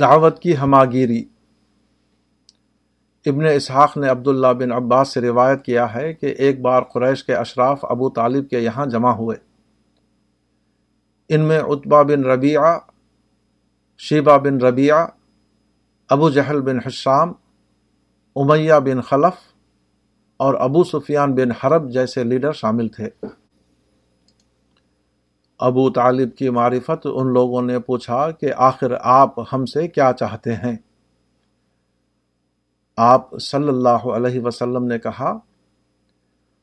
دعوت کی ہماگیری۔ ابن اسحاق نے عبداللہ بن عباس سے روایت کیا ہے کہ ایک بار قریش کے اشراف ابو طالب کے یہاں جمع ہوئے۔ ان میں اتبا بن ربیعہ، شیبہ بن ربیعہ، ابو جہل بن حشام، امیہ بن خلف اور ابو سفیان بن حرب جیسے لیڈر شامل تھے۔ ابو طالب کی معرفت ان لوگوں نے پوچھا کہ آخر آپ ہم سے کیا چاہتے ہیں؟ آپ صلی اللہ علیہ وسلم نے کہا،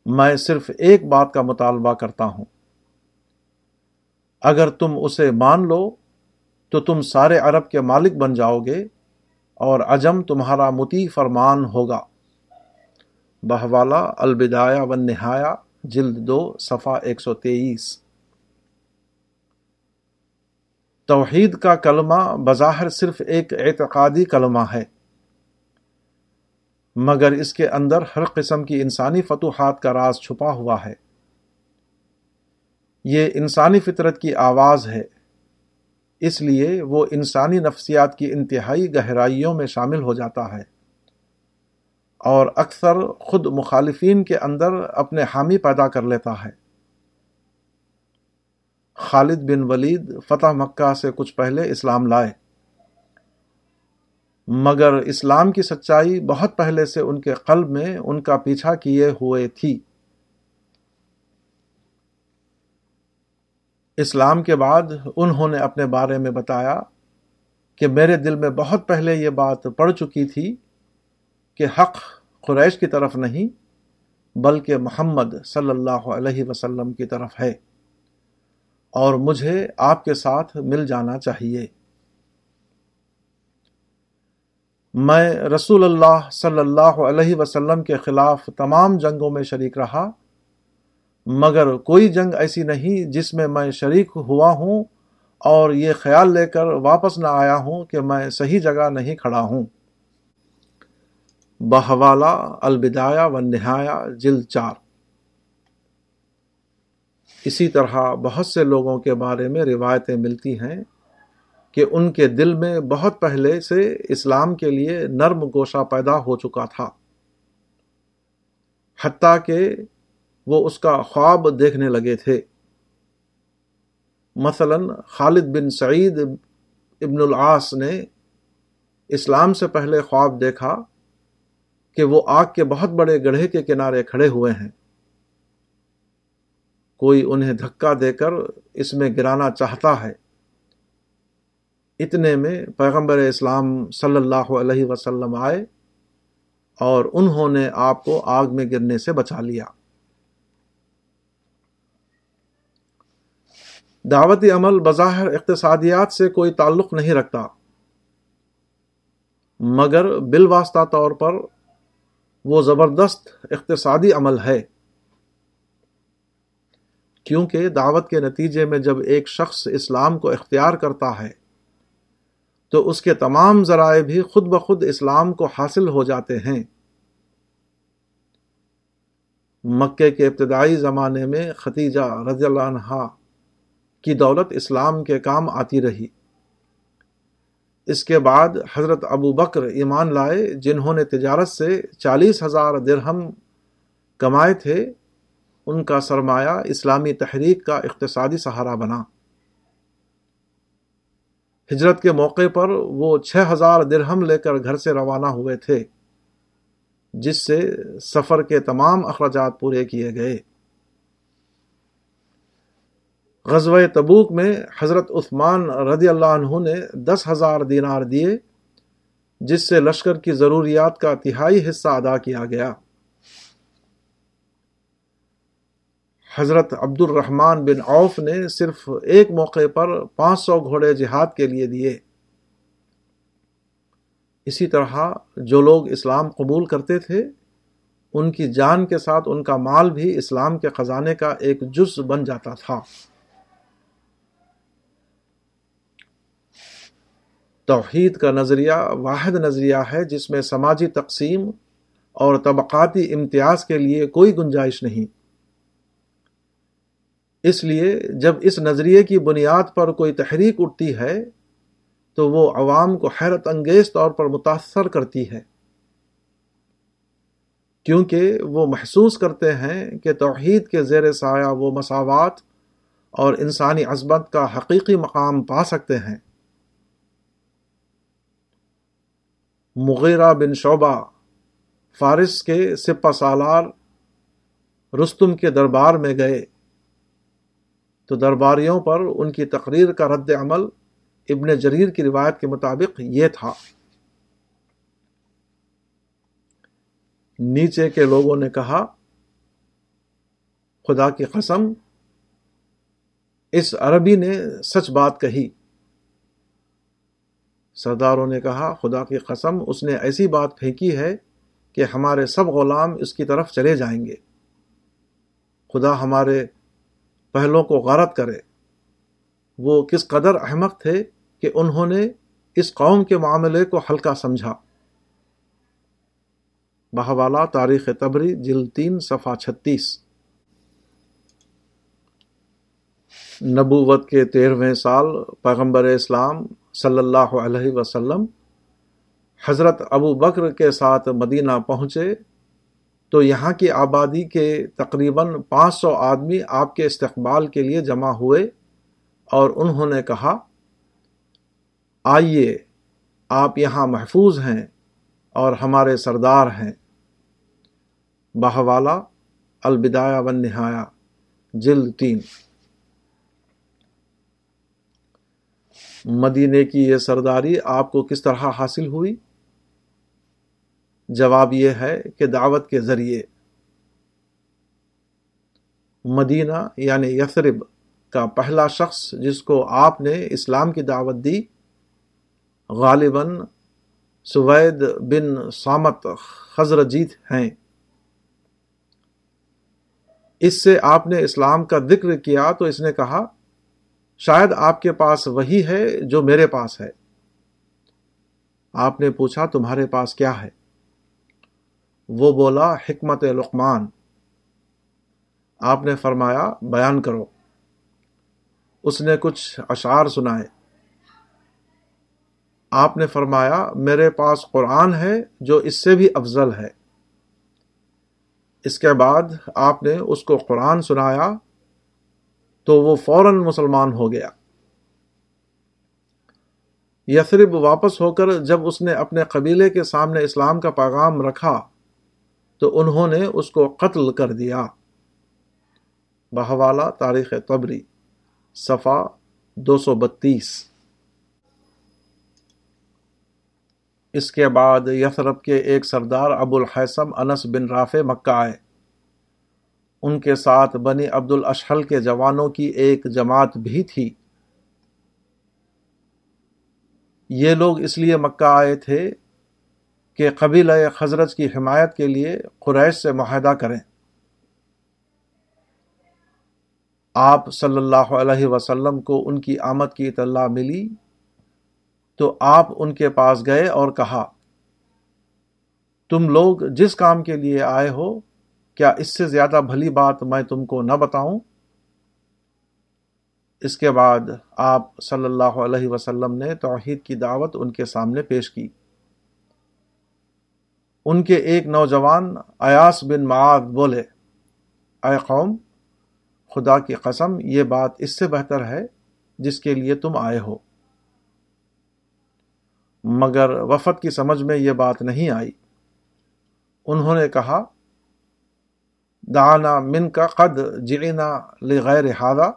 میں صرف ایک بات کا مطالبہ کرتا ہوں۔ اگر تم اسے مان لو، تو تم سارے عرب کے مالک بن جاؤ گے اور عجم تمہارا متی فرمان ہوگا۔ بہوالا البدایہ و نہایا جلد دو، صفحہ ایک سو تیئیس۔ توحید کا کلمہ بظاہر صرف ایک اعتقادی کلمہ ہے۔ مگر اس کے اندر ہر قسم کی انسانی فتوحات کا راز چھپا ہوا ہے۔ یہ انسانی فطرت کی آواز ہے۔ اس لیے وہ انسانی نفسیات کی انتہائی گہرائیوں میں شامل ہو جاتا ہے۔ اور اکثر خود مخالفین کے اندر اپنے حامی پیدا کر لیتا ہے۔ خالد بن ولید فتح مکہ سے کچھ پہلے اسلام لائے۔ مگر اسلام کی سچائی بہت پہلے سے ان کے قلب میں ان کا پیچھا کیے ہوئے تھی۔ اسلام کے بعد انہوں نے اپنے بارے میں بتایا کہ میرے دل میں بہت پہلے یہ بات پڑ چکی تھی کہ حق قریش کی طرف نہیں، بلکہ محمد صلی اللہ علیہ وسلم کی طرف ہے۔ اور مجھے آپ کے ساتھ مل جانا چاہیے۔ میں رسول اللہ صلی اللہ علیہ وسلم کے خلاف تمام جنگوں میں شریک رہا، مگر کوئی جنگ ایسی نہیں جس میں میں شریک ہوا ہوں اور یہ خیال لے کر واپس نہ آیا ہوں کہ میں صحیح جگہ نہیں کھڑا ہوں۔ بحوالہ البدایہ و نہایا جلد چار۔ اسی طرح بہت سے لوگوں کے بارے میں روایتیں ملتی ہیں کہ ان کے دل میں بہت پہلے سے اسلام کے لیے نرم گوشہ پیدا ہو چکا تھا۔ حتیٰ کہ وہ اس کا خواب دیکھنے لگے تھے۔ مثلا خالد بن سعید ابن العاص نے اسلام سے پہلے خواب دیکھا کہ وہ آگ کے بہت بڑے گڑھے کے کنارے کھڑے ہوئے ہیں۔ کوئی انہیں دھکا دے کر اس میں گرانا چاہتا ہے۔ اتنے میں پیغمبر اسلام صلی اللہ علیہ وسلم آئے اور انہوں نے آپ کو آگ میں گرنے سے بچا لیا۔ دعوتی عمل بظاہر اقتصادیات سے کوئی تعلق نہیں رکھتا، مگر بالواسطہ طور پر وہ زبردست اقتصادی عمل ہے۔ کیونکہ دعوت کے نتیجے میں جب ایک شخص اسلام کو اختیار کرتا ہے، تو اس کے تمام ذرائع بھی خود بخود اسلام کو حاصل ہو جاتے ہیں۔ مکے کے ابتدائی زمانے میں ختیجہ رضی اللہ عنہ کی دولت اسلام کے کام آتی رہی۔ اس کے بعد حضرت ابو بکر ایمان لائے، جنہوں نے تجارت سے چالیس ہزار درہم کمائے تھے۔ ان کا سرمایہ اسلامی تحریک کا اقتصادی سہارا بنا۔ ہجرت کے موقع پر وہ چھ ہزار درہم لے کر گھر سے روانہ ہوئے تھے، جس سے سفر کے تمام اخراجات پورے کیے گئے۔ غزوہ تبوک میں حضرت عثمان رضی اللہ عنہ نے دس ہزار دینار دیے، جس سے لشکر کی ضروریات کا تہائی حصہ ادا کیا گیا۔ حضرت عبد الرحمن بن عوف نے صرف ایک موقع پر پانچ سو گھوڑے جہاد کے لیے دیے۔ اسی طرح جو لوگ اسلام قبول کرتے تھے، ان کی جان کے ساتھ ان کا مال بھی اسلام کے خزانے کا ایک جز بن جاتا تھا۔ توحید کا نظریہ واحد نظریہ ہے، جس میں سماجی تقسیم اور طبقاتی امتیاز کے لیے کوئی گنجائش نہیں۔ اس لیے جب اس نظریے کی بنیاد پر کوئی تحریک اٹھتی ہے، تو وہ عوام کو حیرت انگیز طور پر متاثر کرتی ہے۔ کیونکہ وہ محسوس کرتے ہیں کہ توحید کے زیر سایہ وہ مساوات اور انسانی عظمت کا حقیقی مقام پا سکتے ہیں۔ مغیرہ بن شعبہ، فارس کے سپہ سالار رستم کے دربار میں گئے۔ تو درباریوں پر ان کی تقریر کا رد عمل ابن جریر کی روایت کے مطابق یہ تھا۔ نیچے کے لوگوں نے کہا، خدا کی قسم، اس عربی نے سچ بات کہی۔ سرداروں نے کہا، خدا کی قسم، اس نے ایسی بات پھینکی ہے کہ ہمارے سب غلام اس کی طرف چلے جائیں گے۔ خدا ہمارے پہلوں کو غارت کرے۔ وہ کس قدر احمق تھے کہ انہوں نے اس قوم کے معاملے کو ہلکا سمجھا۔ بہوالا، تاریخ تبری جل تین، صفحہ چھتیس۔ نبوت کے تیرہویں سال، پیغمبر اسلام صلی اللہ علیہ وسلم حضرت ابو بکر کے ساتھ مدینہ پہنچے۔ تو یہاں کی آبادی کے تقریباً پانچ سو آدمی آپ کے استقبال کے لیے جمع ہوئے اور انہوں نے کہا، آئیے، آپ یہاں محفوظ ہیں اور ہمارے سردار ہیں۔ بہوالا، البدایہ و نہایا جلد تین۔ مدینے کی یہ سرداری آپ کو کس طرح حاصل ہوئی؟ جواب یہ ہے کہ دعوت کے ذریعے مدینہ یعنی یثرب کا پہلا شخص جس کو آپ نے اسلام کی دعوت دی، غالباً سوید بن سامت خزرجیت ہیں۔ اس سے آپ نے اسلام کا ذکر کیا تو اس نے کہا، شاید آپ کے پاس وہی ہے جو میرے پاس ہے۔ آپ نے پوچھا، تمہارے پاس کیا ہے؟ وہ بولا، حکمت لقمان۔ آپ نے فرمایا، بیان کرو۔ اس نے کچھ اشعار سنائے۔ آپ نے فرمایا، میرے پاس قرآن ہے جو اس سے بھی افضل ہے۔ اس کے بعد آپ نے اس کو قرآن سنایا تو وہ فوراً مسلمان ہو گیا۔ یثرب واپس ہو کر جب اس نے اپنے قبیلے کے سامنے اسلام کا پیغام رکھا تو انہوں نے اس کو قتل کر دیا۔ بہوالا تاریخ تبری صفا دو سو بتیس۔ اس کے بعد یثرب کے ایک سردار ابو الحسم انس بن رافع مکہ آئے۔ ان کے ساتھ بنی عبد الاشحل کے جوانوں کی ایک جماعت بھی تھی۔ یہ لوگ اس لیے مکہ آئے تھے کہ قبیل خزرج کی حمایت کے لیے قریش سے معاہدہ کریں۔ آپ صلی اللہ علیہ وسلم کو ان کی آمد کی اطلاع ملی تو آپ ان کے پاس گئے اور کہا، تم لوگ جس کام کے لیے آئے ہو، کیا اس سے زیادہ بھلی بات میں تم کو نہ بتاؤں؟ اس کے بعد آپ صلی اللہ علیہ وسلم نے توحید کی دعوت ان کے سامنے پیش کی۔ ان کے ایک نوجوان ایاس بن معاد بولے، اے قوم، خدا کی قسم، یہ بات اس سے بہتر ہے جس کے لیے تم آئے ہو۔ مگر وفد کی سمجھ میں یہ بات نہیں آئی۔ انہوں نے کہا دانا من کا قد جینا لغیر ہارا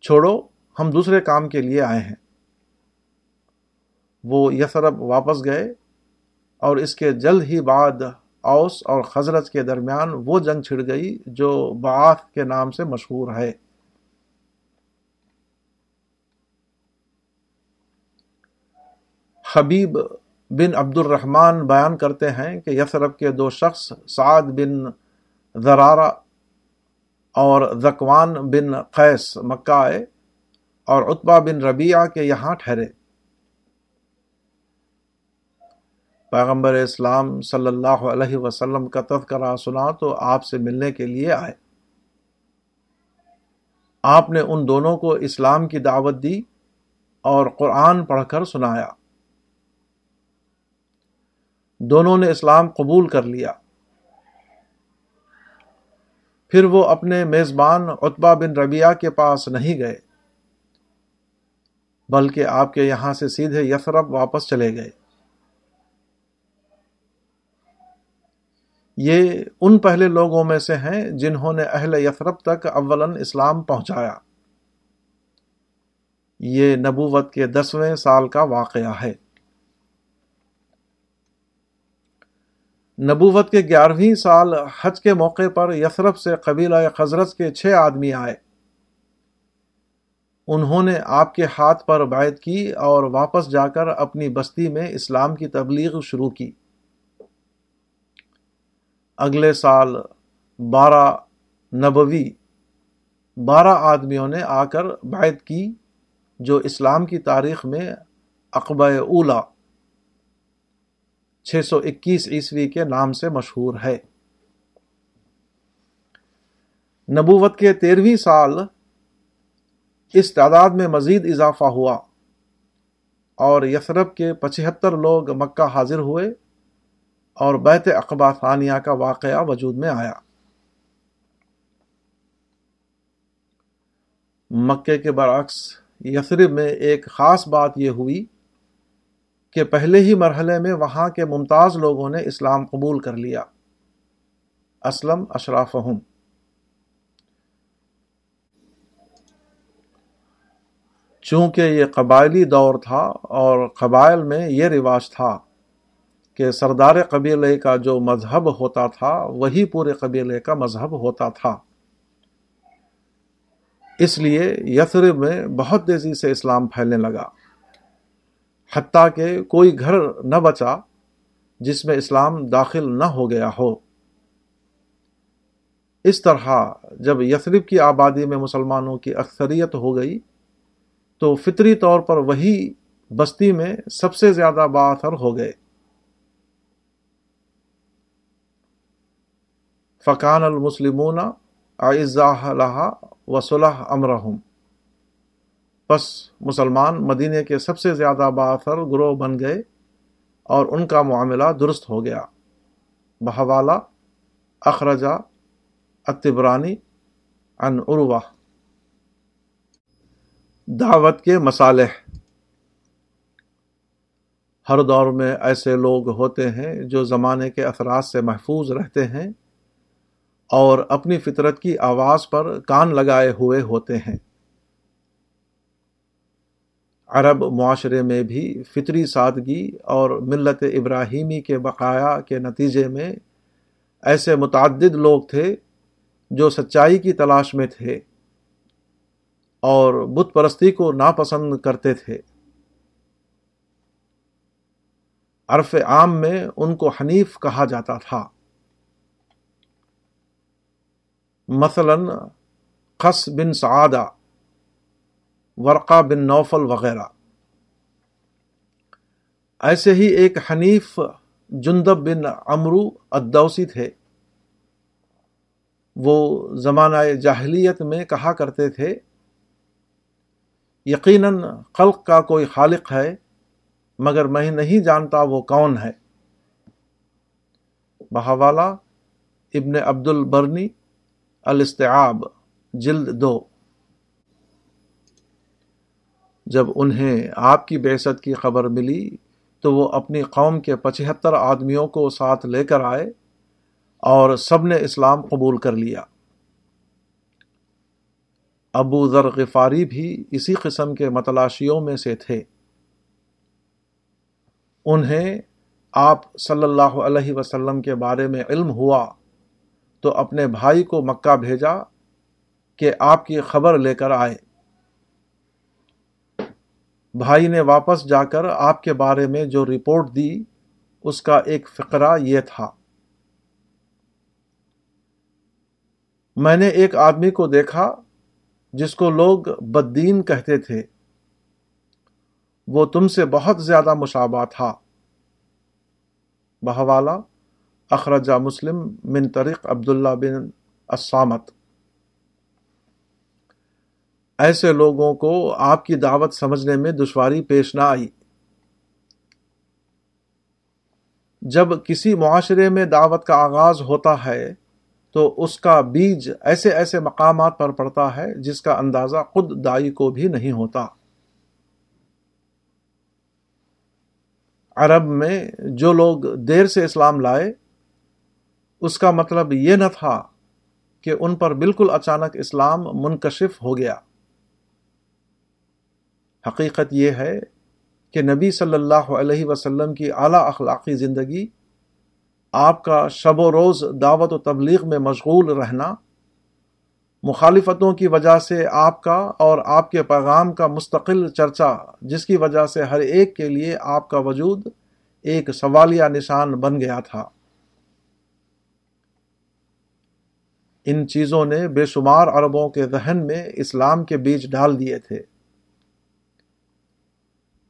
چھوڑو، ہم دوسرے کام کے لیے آئے ہیں۔ وہ یسرب واپس گئے۔ اور اس کے جلد ہی بعد اوس اور خزرت کے درمیان وہ جنگ چھڑ گئی جو بعث کے نام سے مشہور ہے۔ حبیب بن عبد الرحمن بیان کرتے ہیں کہ یثرب کے دو شخص سعد بن ذرارہ اور زکوان بن قیس مکہ آئے اور اتبا بن ربیعہ کے یہاں ٹھہرے۔ پیغمبر اسلام صلی اللہ علیہ وسلم کا تذکرہ سنا تو آپ سے ملنے کے لیے آئے۔ آپ نے ان دونوں کو اسلام کی دعوت دی اور قرآن پڑھ کر سنایا۔ دونوں نے اسلام قبول کر لیا۔ پھر وہ اپنے میزبان اتبا بن ربیہ کے پاس نہیں گئے، بلکہ آپ کے یہاں سے سیدھے یثرب واپس چلے گئے۔ یہ ان پہلے لوگوں میں سے ہیں جنہوں نے اہل یثرب تک اولن اسلام پہنچایا۔ یہ نبوت کے دسویں سال کا واقعہ ہے۔ نبوت کے گیارہویں سال حج کے موقع پر یثرف سے قبیلہ خزرت کے چھ آدمی آئے۔ انہوں نے آپ کے ہاتھ پر بیعت کی اور واپس جا کر اپنی بستی میں اسلام کی تبلیغ شروع کی۔ اگلے سال بارہ نبوی بارہ آدمیوں نے آ کر بیعت کی جو اسلام کی تاریخ میں اقبہ اولا چھ سو اکیس عیسوی کے نام سے مشہور ہے۔ نبوت کے تیرہویں سال اس تعداد میں مزید اضافہ ہوا اور یثرب کے پچہتر لوگ مکہ حاضر ہوئے۔ اور بیت اقبا ثانیہ کا واقعہ وجود میں آیا۔ مکے کے برعکس یثرب میں ایک خاص بات یہ ہوئی کہ پہلے ہی مرحلے میں وہاں کے ممتاز لوگوں نے اسلام قبول کر لیا۔ اسلم اشراف چونکہ یہ قبائلی دور تھا اور قبائل میں یہ رواج تھا۔ کہ سردار قبیلے کا جو مذہب ہوتا تھا، وہی پورے قبیلے کا مذہب ہوتا تھا۔ اس لیے یثرب میں بہت تیزی سے اسلام پھیلنے لگا۔ حتیٰ کہ کوئی گھر نہ بچا جس میں اسلام داخل نہ ہو گیا ہو۔ اس طرح جب یثرب کی آبادی میں مسلمانوں کی اکثریت ہو گئی، تو فطری طور پر وہی بستی میں سب سے زیادہ باثر ہو گئے۔ فقان المسلمون اعزا و صلح امرحم بس مسلمان مدینے کے سب سے زیادہ باثر گروہ بن گئے اور ان کا معاملہ درست ہو گیا۔ بحوالہ اخرجہ اتبرانی ان عروہ۔ دعوت کے مصالح۔ ہر دور میں ایسے لوگ ہوتے ہیں جو زمانے کے اثرات سے محفوظ رہتے ہیں۔ اور اپنی فطرت کی آواز پر کان لگائے ہوئے ہوتے ہیں۔ عرب معاشرے میں بھی فطری سادگی اور ملت ابراہیمی کے بقایا کے نتیجے میں ایسے متعدد لوگ تھے جو سچائی کی تلاش میں تھے اور بت پرستی کو ناپسند کرتے تھے۔ عرف عام میں ان کو حنیف کہا جاتا تھا۔ مثلا خس بن سعادہ، ورقہ بن نوفل وغیرہ۔ ایسے ہی ایک حنیف جندب بن امرو ادوسی تھے۔ وہ زمانہ جاہلیت میں کہا کرتے تھے، یقیناً خلق کا کوئی خالق ہے، مگر میں نہیں جانتا وہ کون ہے۔ بہوالا ابن عبد البرنی الاستعاب، جلد دو۔ جب انہیں آپ کی بیست کی خبر ملی تو وہ اپنی قوم کے پچہتر آدمیوں کو ساتھ لے کر آئے اور سب نے اسلام قبول کر لیا۔ ابو ذر غفاری بھی اسی قسم کے متلاشیوں میں سے تھے۔ انہیں آپ صلی اللہ علیہ وسلم کے بارے میں علم ہوا۔ تو اپنے بھائی کو مکہ بھیجا کہ آپ کی خبر لے کر آئے۔ بھائی نے واپس جا کر آپ کے بارے میں جو رپورٹ دی، اس کا ایک فقرہ یہ تھا۔ میں نے ایک آدمی کو دیکھا جس کو لوگ بدین کہتے تھے۔ وہ تم سے بہت زیادہ مشابہ تھا۔ بہوالا اخرجہ مسلم من طریق عبداللہ بن اسامت ایسے لوگوں کو آپ کی دعوت سمجھنے میں دشواری پیش نہ آئی۔ جب کسی معاشرے میں دعوت کا آغاز ہوتا ہے، تو اس کا بیج ایسے ایسے مقامات پر پڑتا ہے جس کا اندازہ خود دائی کو بھی نہیں ہوتا۔ عرب میں جو لوگ دیر سے اسلام لائے اس کا مطلب یہ نہ تھا کہ ان پر بالکل اچانک اسلام منکشف ہو گیا۔ حقیقت یہ ہے کہ نبی صلی اللہ علیہ وسلم کی اعلیٰ اخلاقی زندگی، آپ کا شب و روز دعوت و تبلیغ میں مشغول رہنا، مخالفتوں کی وجہ سے آپ کا اور آپ کے پیغام کا مستقل چرچا جس کی وجہ سے ہر ایک کے لیے آپ کا وجود ایک سوالیہ نشان بن گیا تھا۔ ان چیزوں نے بے شمار عربوں کے ذہن میں اسلام کے بیج ڈال دیے تھے۔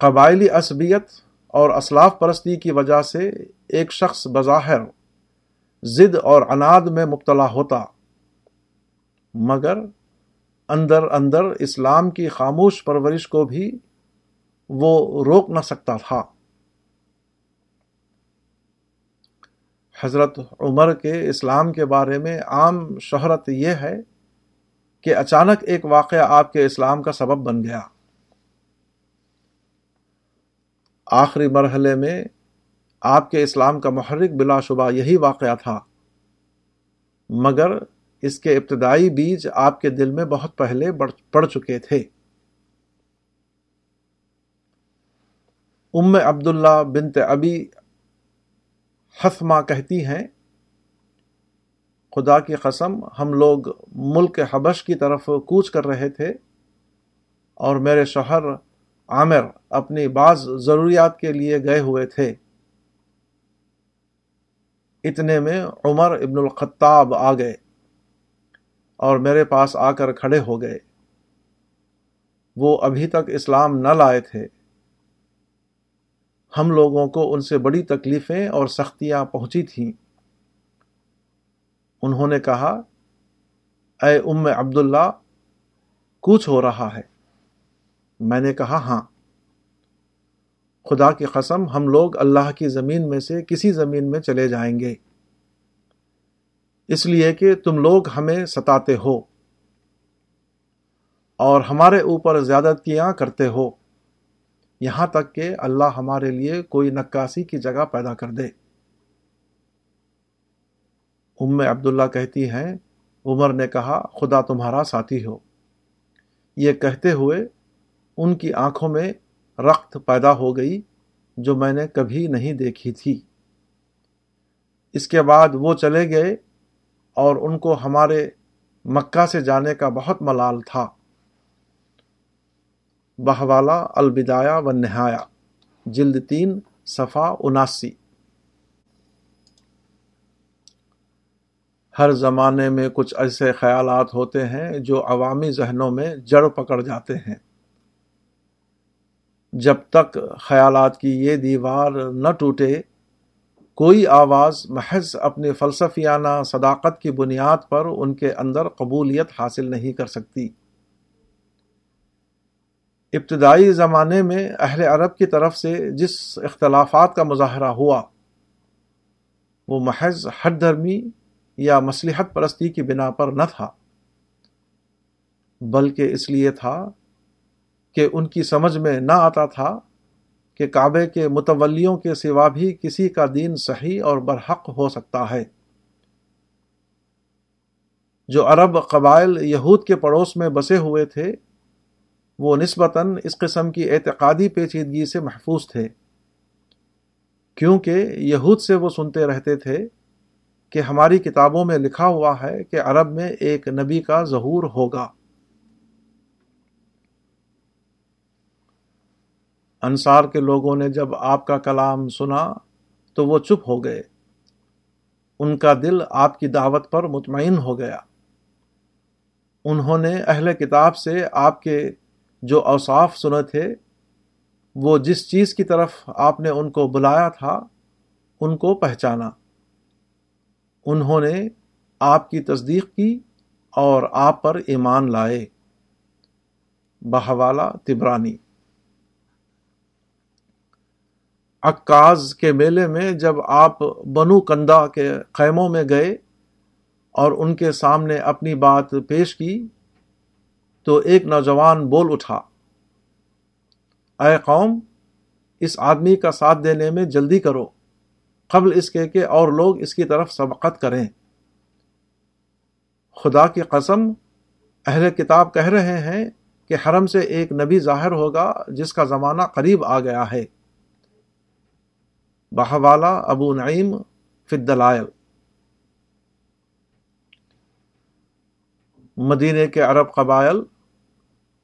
قبائلی عصبیت اور اسلاف پرستی کی وجہ سے ایک شخص بظاہر ضد اور اناد میں مبتلا ہوتا، مگر اندر اندر اسلام کی خاموش پرورش کو بھی وہ روک نہ سکتا تھا۔ حضرت عمر کے اسلام کے بارے میں عام شہرت یہ ہے کہ اچانک ایک واقعہ آپ کے اسلام کا سبب بن گیا۔ آخری مرحلے میں آپ کے اسلام کا محرک بلا شبہ یہی واقعہ تھا۔ مگر اس کے ابتدائی بیج آپ کے دل میں بہت پہلے پڑ چکے تھے۔ ام عبداللہ بنت ابی حسما کہتی ہیں، خدا کی قسم، ہم لوگ ملک حبش کی طرف کوچ کر رہے تھے اور میرے شوہر عامر اپنی بعض ضروریات کے لیے گئے ہوئے تھے۔ اتنے میں عمر ابن الخطاب آ گئے اور میرے پاس آ کر کھڑے ہو گئے۔ وہ ابھی تک اسلام نہ لائے تھے۔ ہم لوگوں کو ان سے بڑی تکلیفیں اور سختیاں پہنچی تھیں۔ انہوں نے کہا، اے ام عبداللہ، کچھ ہو رہا ہے؟ میں نے کہا ہاں۔ خدا کی قسم، ہم لوگ اللہ کی زمین میں سے کسی زمین میں چلے جائیں گے۔ اس لیے کہ تم لوگ ہمیں ستاتے ہو اور ہمارے اوپر زیادتیاں کرتے ہو۔ یہاں تک کہ اللہ ہمارے لیے کوئی نکاسی کی جگہ پیدا کر دے۔ ام عبداللہ کہتی ہیں، عمر نے کہا، خدا تمہارا ساتھی ہو۔ یہ کہتے ہوئے ان کی آنکھوں میں رخت پیدا ہو گئی جو میں نے کبھی نہیں دیکھی تھی۔ اس کے بعد وہ چلے گئے اور ان کو ہمارے مکہ سے جانے کا بہت ملال تھا۔ بہوالا البدایا و نہایا جلد تین صفا اناسی۔ ہر زمانے میں کچھ ایسے خیالات ہوتے ہیں جو عوامی ذہنوں میں جڑ پکڑ جاتے ہیں۔ جب تک خیالات کی یہ دیوار نہ ٹوٹے، کوئی آواز محض اپنی فلسفیانہ صداقت کی بنیاد پر ان کے اندر قبولیت حاصل نہیں کر سکتی۔ ابتدائی زمانے میں اہل عرب کی طرف سے جس اختلافات کا مظاہرہ ہوا، وہ محض حد دھرمی یا مصلحت پرستی کی بنا پر نہ تھا، بلکہ اس لیے تھا کہ ان کی سمجھ میں نہ آتا تھا کہ کعبے کے متولیوں کے سوا بھی کسی کا دین صحیح اور برحق ہو سکتا ہے۔ جو عرب قبائل یہود کے پڑوس میں بسے ہوئے تھے وہ نسبتاً اس قسم کی اعتقادی پیچیدگی سے محفوظ تھے، کیونکہ یہود سے وہ سنتے رہتے تھے کہ ہماری کتابوں میں لکھا ہوا ہے کہ عرب میں ایک نبی کا ظہور ہوگا۔ انصار کے لوگوں نے جب آپ کا کلام سنا تو وہ چپ ہو گئے۔ ان کا دل آپ کی دعوت پر مطمئن ہو گیا۔ انہوں نے اہل کتاب سے آپ کے جو اوصاف سنے تھے، وہ جس چیز کی طرف آپ نے ان کو بلایا تھا، ان کو پہچانا۔ انہوں نے آپ کی تصدیق کی اور آپ پر ایمان لائے۔ بہوالا تبرانی۔ عکاز کے میلے میں جب آپ بنو کندا کے خیموں میں گئے اور ان کے سامنے اپنی بات پیش کی تو ایک نوجوان بول اٹھا، اے قوم، اس آدمی کا ساتھ دینے میں جلدی کرو، قبل اس کے کہ اور لوگ اس کی طرف سبقت کریں۔ خدا کی قسم، اہل کتاب کہہ رہے ہیں کہ حرم سے ایک نبی ظاہر ہوگا جس کا زمانہ قریب آ گیا ہے۔ بہوالا ابو نعیم فدلائل مدینے کے عرب قبائل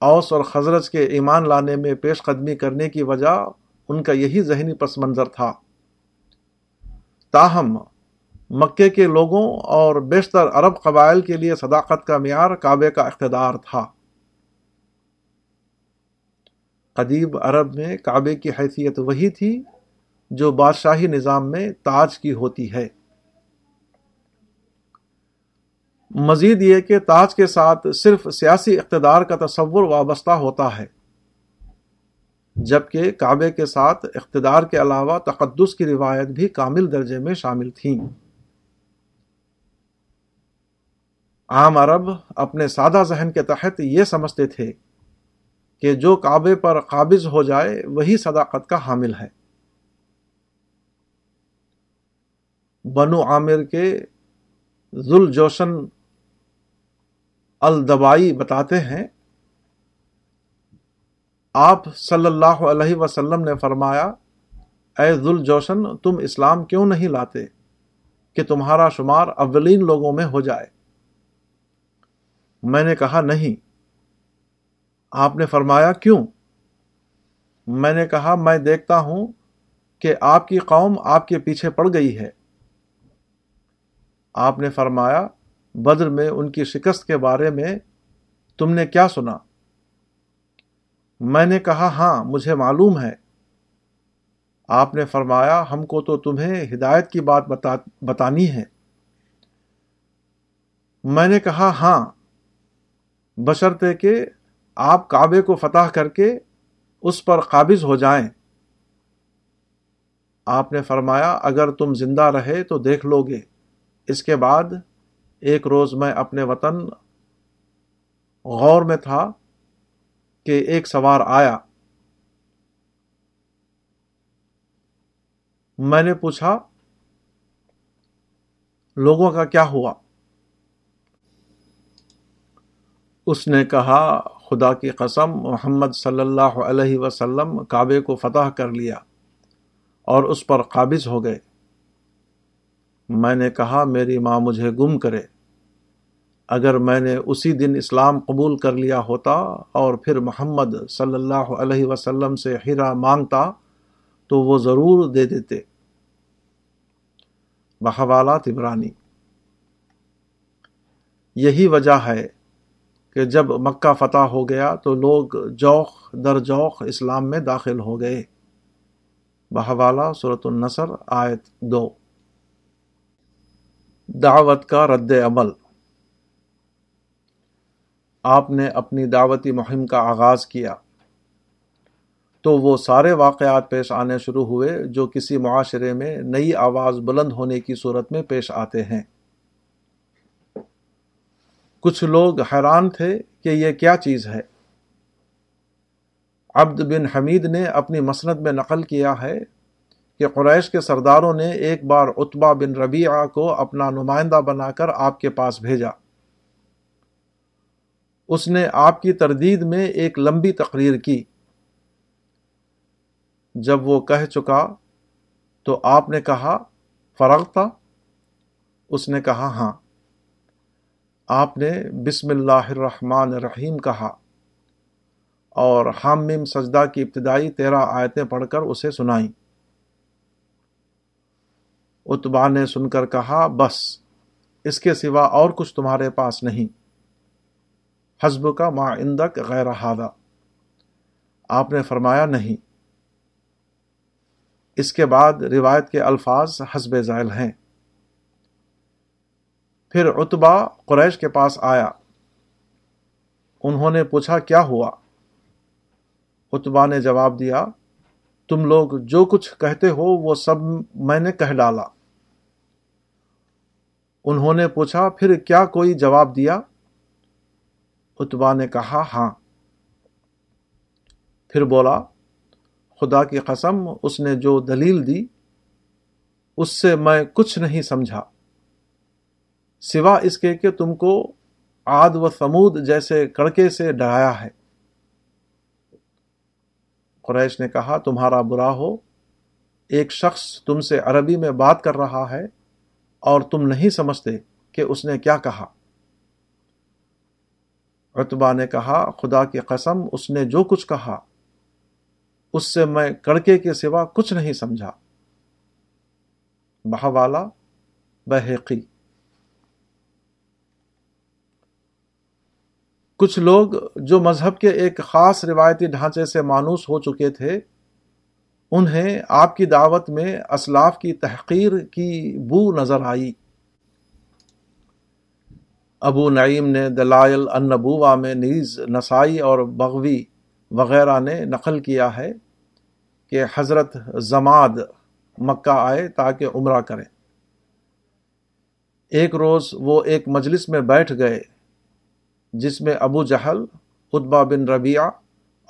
اوس اور خزرج کے ایمان لانے میں پیش قدمی کرنے کی وجہ ان کا یہی ذہنی پس منظر تھا۔ تاہم، مکے کے لوگوں اور بیشتر عرب قبائل کے لیے صداقت کا معیار کعبے کا اقتدار تھا۔ قدیب عرب میں کعبے کی حیثیت وہی تھی جو بادشاہی نظام میں تاج کی ہوتی ہے۔ مزید یہ کہ تاج کے ساتھ صرف سیاسی اقتدار کا تصور وابستہ ہوتا ہے، جبکہ کعبے کے ساتھ اقتدار کے علاوہ تقدس کی روایت بھی کامل درجے میں شامل تھیں عام عرب اپنے سادہ ذہن کے تحت یہ سمجھتے تھے کہ جو کعبے پر قابض ہو جائے، وہی صداقت کا حامل ہے۔ بنو عامر کے ذل جوشن الدبائی بتاتے ہیں۔ آپ صلی اللہ علیہ وسلم نے فرمایا، اے ذل جوشن تم اسلام کیوں نہیں لاتے؟ کہ تمہارا شمار اولین لوگوں میں ہو جائے۔ میں نے کہا، نہیں۔ آپ نے فرمایا، کیوں؟ میں نے کہا، میں دیکھتا ہوں کہ آپ کی قوم آپ کے پیچھے پڑ گئی ہے۔ آپ نے فرمایا بدر میں ان کی شکست کے بارے میں تم نے کیا سنا؟ میں نے کہا ہاں مجھے معلوم ہے۔ آپ نے فرمایا، ہم کو تو تمہیں ہدایت کی بات بتا، بتانی ہے۔ میں نے کہا ہاں۔ بشرطے کہ آپ کعبے کو فتح کر کے اس پر قابض ہو جائیں۔ آپ نے فرمایا، اگر تم زندہ رہے تو دیکھ لو گے۔ اس کے بعد ایک روز میں اپنے وطن غور میں تھا کہ ایک سوار آیا۔ میں نے پوچھا، لوگوں کا کیا ہوا؟ اس نے کہا، خدا کی قسم، محمد صلی اللہ علیہ وسلم کعبے کو فتح کر لیا اور اس پر قابض ہو گئے۔ میں نے کہا، میری ماں مجھے گم کرے۔ اگر میں نے اسی دن اسلام قبول کر لیا ہوتا اور پھر محمد صلی اللہ علیہ وسلم سے ہیرا مانگتا، تو وہ ضرور دے دیتے۔ بحوالات عبرانی۔ یہی وجہ ہے کہ جب مکہ فتح ہو گیا تو لوگ جوخ در جوخ اسلام میں داخل ہو گئے۔ بحوالہ صورت النصر آیت دو۔ دعوت کا رد عمل۔ آپ نے اپنی دعوتی مہم کا آغاز کیا۔ تو وہ سارے واقعات پیش آنے شروع ہوئے جو کسی معاشرے میں نئی آواز بلند ہونے کی صورت میں پیش آتے ہیں۔ کچھ لوگ حیران تھے کہ یہ کیا چیز ہے۔ عبد بن حمید نے اپنی مسند میں نقل کیا ہے کہ قریش کے سرداروں نے ایک بار اتبا بن ربیعہ کو اپنا نمائندہ بنا کر آپ کے پاس بھیجا۔ اس نے آپ کی تردید میں ایک لمبی تقریر کی۔ جب وہ کہہ چکا تو آپ نے کہا فرغ تھا اس نے کہا ہاں۔ آپ نے بسم اللہ الرحمن الرحیم کہا۔ اور حامم سجدہ کی ابتدائی تیرہ آیتیں پڑھ کر اسے سنائیں۔ اتبا نے سن کر کہا، بس، اس کے سوا اور کچھ تمہارے پاس نہیں۔ حزب کا ما اندک غیر ہادہ آپ نے فرمایا، نہیں۔ اس کے بعد روایت کے الفاظ حسب ذائل ہیں۔ پھر اتبا قریش کے پاس آیا۔ انہوں نے پوچھا، کیا ہوا؟ اتبا نے جواب دیا، تم لوگ جو کچھ کہتے ہو، وہ سب میں نے کہہ ڈالا۔ انہوں نے پوچھا، پھر کیا کوئی جواب دیا؟ اتبا نے کہا ہاں۔ پھر بولا، خدا کی قسم، اس نے جو دلیل دی، اس سے میں کچھ نہیں سمجھا۔ سوا اس کے کہ تم کو آد و سمود جیسے کڑکے سے ڈرایا ہے۔ قریش نے کہا، تمہارا برا ہو۔ ایک شخص تم سے عربی میں بات کر رہا ہے۔ اور تم نہیں سمجھتے کہ اس نے کیا کہا۔ رتبا نے کہا، خدا کی قسم، اس نے جو کچھ کہا، اس سے میں کڑکے کے سوا کچھ نہیں سمجھا۔ بہوالا بحقی کچھ لوگ جو مذہب کے ایک خاص روایتی ڈھانچے سے مانوس ہو چکے تھے انہیں آپ کی دعوت میں اسلاف کی تحقیر کی بو نظر آئی۔ ابو نعیم نے دلائل النبوہ میں نیز نسائی اور بغوی وغیرہ نے نقل کیا ہے کہ حضرت زماد مکہ آئے تاکہ عمرہ کریں۔ ایک روز وہ ایک مجلس میں بیٹھ گئے، جس میں ابو جہل اتبا بن ربیعہ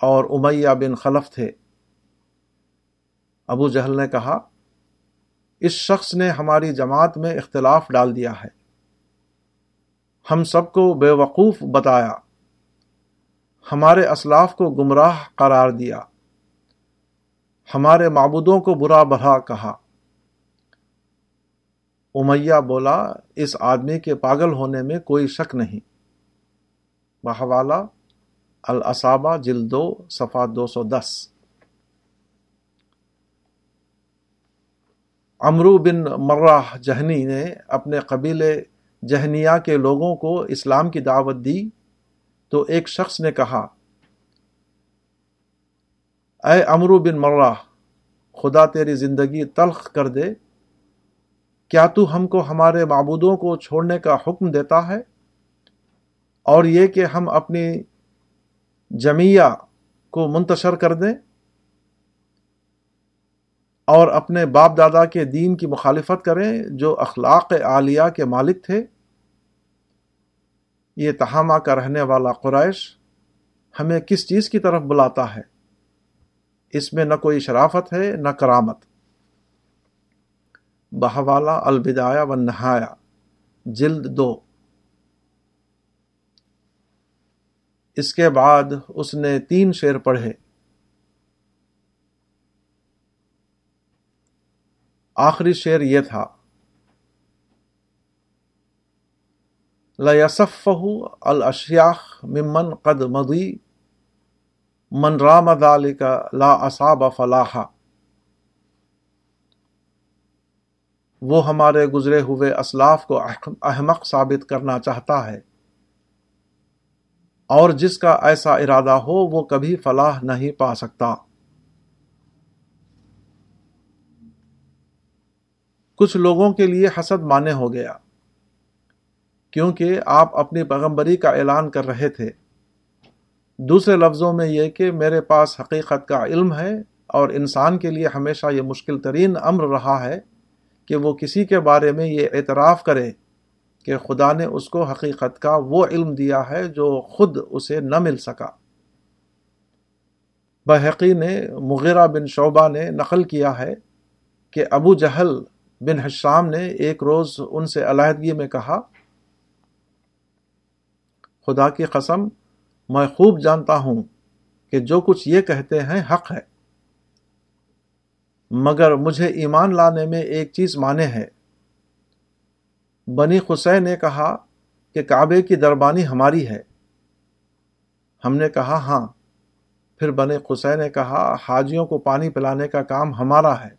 اور امیہ بن خلف تھے۔ ابو جہل نے کہا، اس شخص نے ہماری جماعت میں اختلاف ڈال دیا ہے۔ ہم سب کو بے وقوف بتایا۔ ہمارے اسلاف کو گمراہ قرار دیا۔ ہمارے معبودوں کو برا بھرا کہا۔ امیہ بولا، اس آدمی کے پاگل ہونے میں کوئی شک نہیں۔ بحوالہ الصابہ جلدو صفا دو سو دس۔ امرو بن مرہ جہنی نے اپنے قبیلے جہنیا کے لوگوں کو اسلام کی دعوت دی تو ایک شخص نے کہا، اے امرو بن مرہ، خدا تیری زندگی تلخ کر دے، کیا تو ہم کو ہمارے معبودوں کو چھوڑنے کا حکم دیتا ہے؟ اور یہ کہ ہم اپنی جمیہ کو منتشر کر دیں؟ اور اپنے باپ دادا کے دین کی مخالفت کریں جو اخلاق عالیہ کے مالک تھے۔ یہ تہامہ کا رہنے والا قریش ہمیں کس چیز کی طرف بلاتا ہے؟ اس میں نہ کوئی شرافت ہے، نہ کرامت۔ بہوالا البدایا و نہایا جلد دو۔ اس کے بعد اس نے تین شعر پڑھے۔ آخری شعر یہ تھا۔ لَيَصَفَّهُ الْأَشْيَاخ ممن قد مضی، من رام ذالک لا اصاب فلاحا وہ ہمارے گزرے ہوئے اسلاف کو احمق ثابت کرنا چاہتا ہے۔ اور جس کا ایسا ارادہ ہو وہ کبھی فلاح نہیں پا سکتا۔ کچھ لوگوں کے لیے حسد مانے ہو گیا۔ کیونکہ آپ اپنی پیغمبری کا اعلان کر رہے تھے۔ دوسرے لفظوں میں یہ کہ میرے پاس حقیقت کا علم ہے اور انسان کے لیے ہمیشہ یہ مشکل ترین امر رہا ہے کہ وہ کسی کے بارے میں یہ اعتراف کرے کہ خدا نے اس کو حقیقت کا وہ علم دیا ہے جو خود اسے نہ مل سکا۔ بحقی نے مغیرہ بن شعبہ نے نقل کیا ہے کہ ابو جہل بن حشام نے ایک روز ان سے علیحدگی میں کہا، خدا کی قسم، میں خوب جانتا ہوں کہ جو کچھ یہ کہتے ہیں حق ہے، مگر مجھے ایمان لانے میں ایک چیز مانے ہے۔ بنی خسین نے کہا کہ کعبے کی دربانی ہماری ہے۔ ہم نے کہا ہاں۔ پھر بنی خسین نے کہا، حاجیوں کو پانی پلانے کا کام ہمارا ہے۔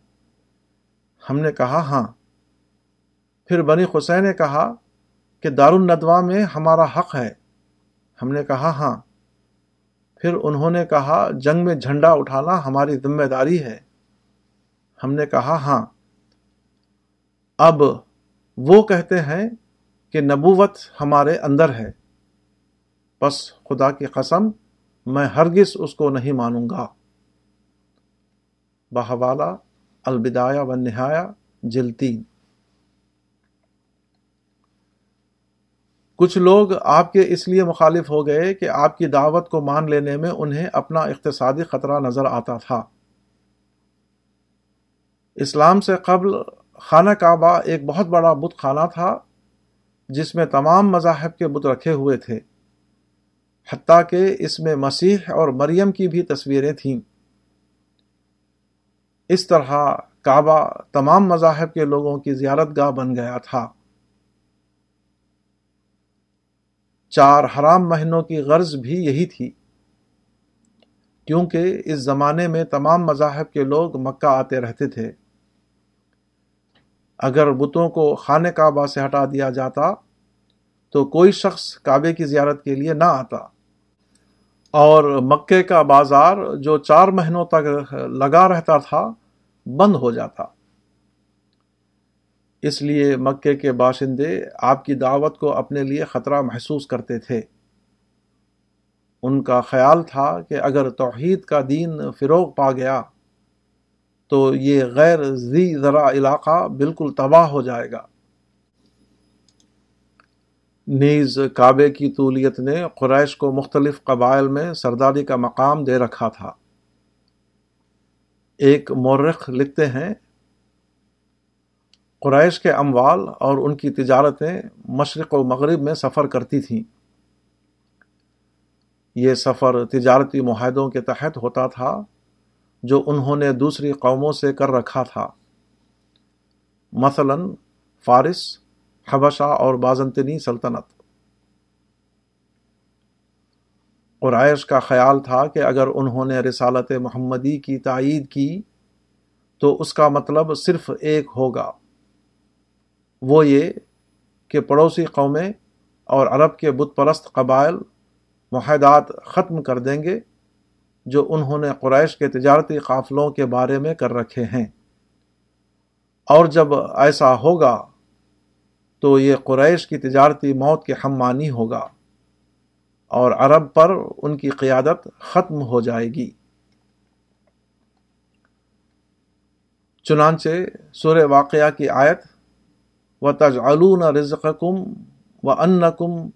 ہم نے کہا ہاں۔ پھر بنی خسین نے کہا کہ دارالندوا میں ہمارا حق ہے۔ ہم نے کہا ہاں۔ پھر انہوں نے کہا جنگ میں جھنڈا اٹھانا ہماری ذمہ داری ہے۔ ہم نے کہا ہاں۔ اب وہ کہتے ہیں کہ نبوت ہمارے اندر ہے۔ بس خدا کی قسم، میں ہرگز اس کو نہیں مانوں گا۔ بحوالہ البدایہ و نہایا جلتین کچھ لوگ آپ کے اس لیے مخالف ہو گئے کہ آپ کی دعوت کو مان لینے میں انہیں اپنا اقتصادی خطرہ نظر آتا تھا۔ اسلام سے قبل خانہ کعبہ ایک بہت بڑا بت خانہ تھا، جس میں تمام مذاہب کے بت رکھے ہوئے تھے، حتیٰ کہ اس میں مسیح اور مریم کی بھی تصویریں تھیں۔ اس طرح کعبہ تمام مذاہب کے لوگوں کی زیارت گاہ بن گیا تھا۔ چار حرام مہینوں کی غرض بھی یہی تھی۔ کیونکہ اس زمانے میں تمام مذاہب کے لوگ مکہ آتے رہتے تھے۔ اگر بتوں کو خانہ کعبہ سے ہٹا دیا جاتا، تو کوئی شخص کعبے کی زیارت کے لیے نہ آتا۔ اور مکے کا بازار جو چار مہینوں تک لگا رہتا تھا، بند ہو جاتا۔ اس لیے مکے کے باشندے آپ کی دعوت کو اپنے لیے خطرہ محسوس کرتے تھے۔ ان کا خیال تھا کہ اگر توحید کا دین فروغ پا گیا، تو یہ غیر زی ذرا علاقہ بالکل تباہ ہو جائے گا۔ نیز کعبے کی طولیت نے قریش کو مختلف قبائل میں سرداری کا مقام دے رکھا تھا۔ ایک مورخ لکھتے ہیں، قریش کے اموال اور ان کی تجارتیں مشرق و مغرب میں سفر کرتی تھیں۔ یہ سفر تجارتی معاہدوں کے تحت ہوتا تھا، جو انہوں نے دوسری قوموں سے کر رکھا تھا۔ مثلا فارس حبشہ اور بازنطنی سلطنت۔ قرائش کا خیال تھا کہ اگر انہوں نے رسالت محمدی کی تائید کی، تو اس کا مطلب صرف ایک ہوگا۔ وہ یہ کہ پڑوسی قومیں اور عرب کے بت پرست قبائل معاہدات ختم کر دیں گے، جو انہوں نے قریش کے تجارتی قافلوں کے بارے میں کر رکھے ہیں۔ اور جب ایسا ہوگا تو یہ قریش کی تجارتی موت کے ہمانی ہوگا اور عرب پر ان کی قیادت ختم ہو جائے گی۔ چنانچہ سور واقعہ کی آیت و تجعلون رزقکم و انکم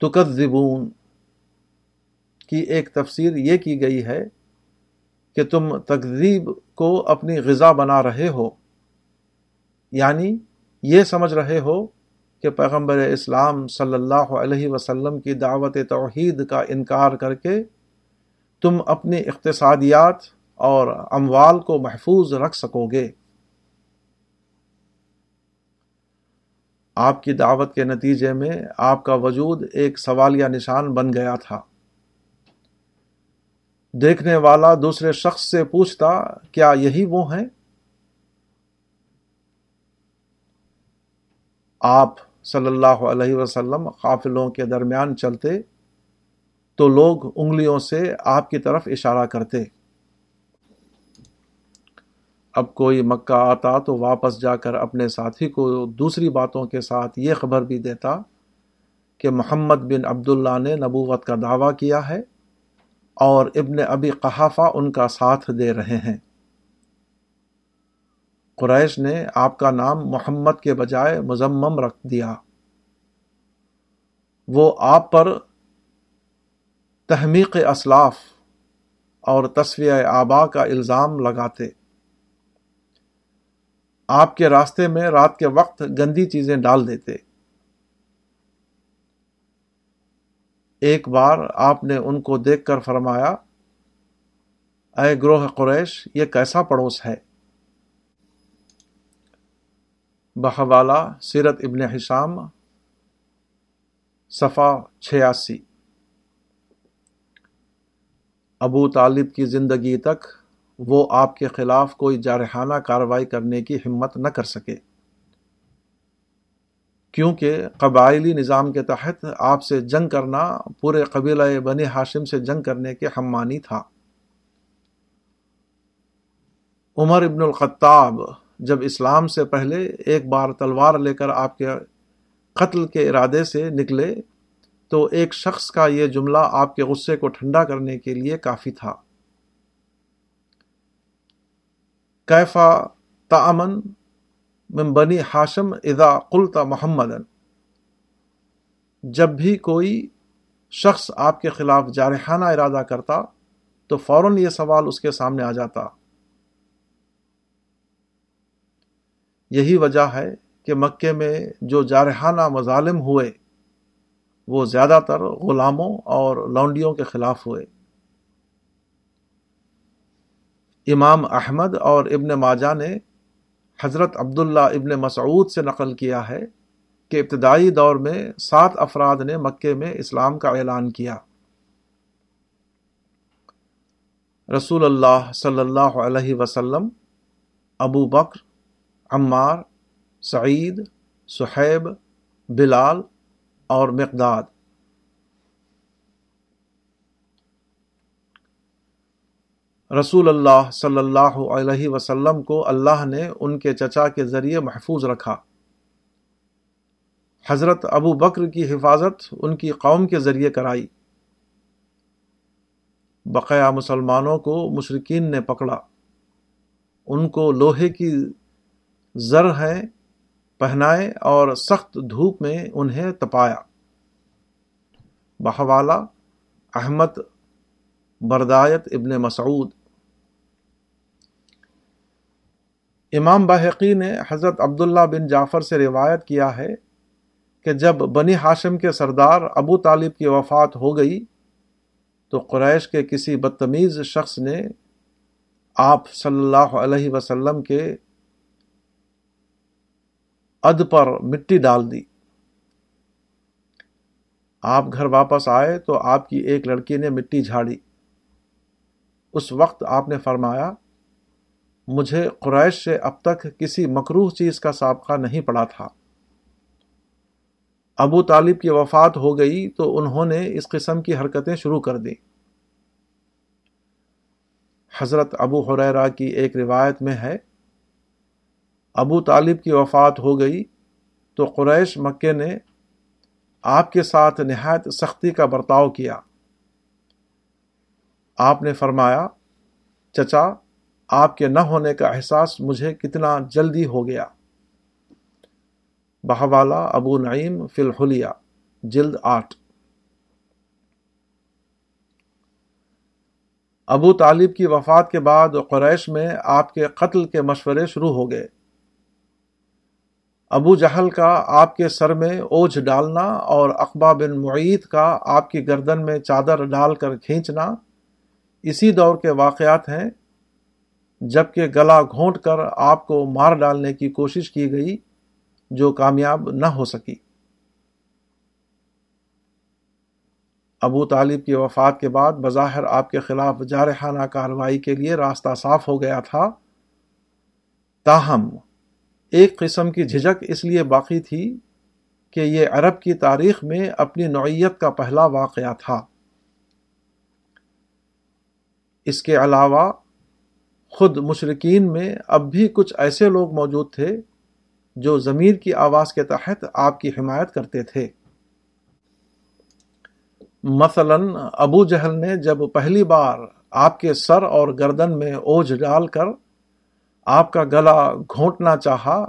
تکذبون کی ایک تفسیر یہ کی گئی ہے کہ تم تقزیب کو اپنی غذا بنا رہے ہو یعنی یہ سمجھ رہے ہو کہ پیغمبر اسلام صلی اللہ علیہ وسلم کی دعوت توحید کا انکار کر کے تم اپنی اقتصادیات اور اموال کو محفوظ رکھ سکو گے۔ آپ کی دعوت کے نتیجے میں آپ کا وجود ایک سوالیہ نشان بن گیا تھا۔ دیکھنے والا دوسرے شخص سے پوچھتا، کیا یہی وہ ہیں؟ آپ صلی اللہ علیہ وسلم قافلوں کے درمیان چلتے تو لوگ انگلیوں سے آپ کی طرف اشارہ کرتے۔ اب کوئی مکہ آتا تو واپس جا کر اپنے ساتھی کو دوسری باتوں کے ساتھ یہ خبر بھی دیتا کہ محمد بن عبداللہ نے نبوت کا دعویٰ کیا ہے اور ابن ابی قحافہ ان کا ساتھ دے رہے ہیں۔ قریش نے آپ کا نام محمد کے بجائے مزمم رکھ دیا۔ وہ آپ پر تحمیق اسلاف اور تصویہ آبا کا الزام لگاتے۔ آپ کے راستے میں رات کے وقت گندی چیزیں ڈال دیتے۔ ایک بار آپ نے ان کو دیکھ کر فرمایا، اے گروہ قریش، یہ کیسا پڑوس ہے؟ بحوالہ سیرت ابن حشام صفا چھیاسی۔ ابو طالب کی زندگی تک وہ آپ کے خلاف کوئی جارحانہ کارروائی کرنے کی ہمت نہ کر سکے۔ کیونکہ قبائلی نظام کے تحت آپ سے جنگ کرنا پورے قبیلہ بنی ہاشم سے جنگ کرنے کے ہمانی تھا۔ عمر ابن الخطاب جب اسلام سے پہلے ایک بار تلوار لے کر آپ کے قتل کے ارادے سے نکلے، تو ایک شخص کا یہ جملہ آپ کے غصے کو ٹھنڈا کرنے کے لیے کافی تھا۔ کیفا تامن من بنی ہاشم اذا قلت محمد جب بھی کوئی شخص آپ کے خلاف جارحانہ ارادہ کرتا، تو فوراً یہ سوال اس کے سامنے آ جاتا۔ یہی وجہ ہے کہ مکے میں جو جارحانہ مظالم ہوئے، وہ زیادہ تر غلاموں اور لونڈیوں کے خلاف ہوئے۔ امام احمد اور ابن ماجہ نے حضرت عبداللہ ابن مسعود سے نقل کیا ہے کہ ابتدائی دور میں سات افراد نے مکے میں اسلام کا اعلان کیا۔ رسول اللہ صلی اللہ علیہ وسلم، ابو بکر عمار، سعید سہیب بلال اور مقداد۔ رسول اللہ صلی اللہ علیہ وسلم کو اللہ نے ان کے چچا کے ذریعے محفوظ رکھا۔ حضرت ابو بکر کی حفاظت ان کی قوم کے ذریعے کرائی۔ بقایا مسلمانوں کو مشرقین نے پکڑا۔ ان کو لوہے کی زر ہیں پہنائے اور سخت دھوپ میں انہیں تپایا۔ بحوالہ، احمد بردایت ابن مسعود۔ امام باحقی نے حضرت عبداللہ بن جعفر سے روایت کیا ہے کہ جب بنی ہاشم کے سردار ابو طالب کی وفات ہو گئی تو قریش کے کسی بدتمیز شخص نے آپ صلی اللہ علیہ وسلم کے اد پر مٹی ڈال دی۔ آپ گھر واپس آئے تو آپ کی ایک لڑکی نے مٹی جھاڑی۔ اس وقت آپ نے فرمایا، مجھے قریش سے اب تک کسی مکروح چیز کا سابقہ نہیں پڑا تھا۔ ابو طالب کی وفات ہو گئی تو انہوں نے اس قسم کی حرکتیں شروع کر دیں۔ حضرت ابو حریرا کی ایک روایت میں ہے ابو طالب کی وفات ہو گئی تو قریش مکے نے آپ کے ساتھ نہایت سختی کا برتاؤ کیا۔ آپ نے فرمایا، چچا، آپ کے نہ ہونے کا احساس مجھے کتنا جلدی ہو گیا۔ بہوالا ابو نعیم فی الحلیہ، جلد آٹھ۔ ابو طالب کی وفات کے بعد قریش میں آپ کے قتل کے مشورے شروع ہو گئے۔ ابو جہل کا آپ کے سر میں اوجھ ڈالنا اور اقبا بن معیت کا آپ کی گردن میں چادر ڈال کر کھینچنا، اسی دور کے واقعات ہیں جبکہ گلا گھونٹ کر آپ کو مار ڈالنے کی کوشش کی گئی جو کامیاب نہ ہو سکی۔ ابو طالب کی وفات کے بعد بظاہر آپ کے خلاف جارحانہ کارروائی کے لیے راستہ صاف ہو گیا تھا۔ تاہم ایک قسم کی جھجک اس لیے باقی تھی کہ یہ عرب کی تاریخ میں اپنی نوعیت کا پہلا واقعہ تھا۔ اس کے علاوہ خود مشرقین میں اب بھی کچھ ایسے لوگ موجود تھے جو ضمیر کی آواز کے تحت آپ کی حمایت کرتے تھے۔ مثلا ابو جہل نے جب پہلی بار آپ کے سر اور گردن میں اوجھ ڈال کر آپ کا گلا گھونٹنا چاہا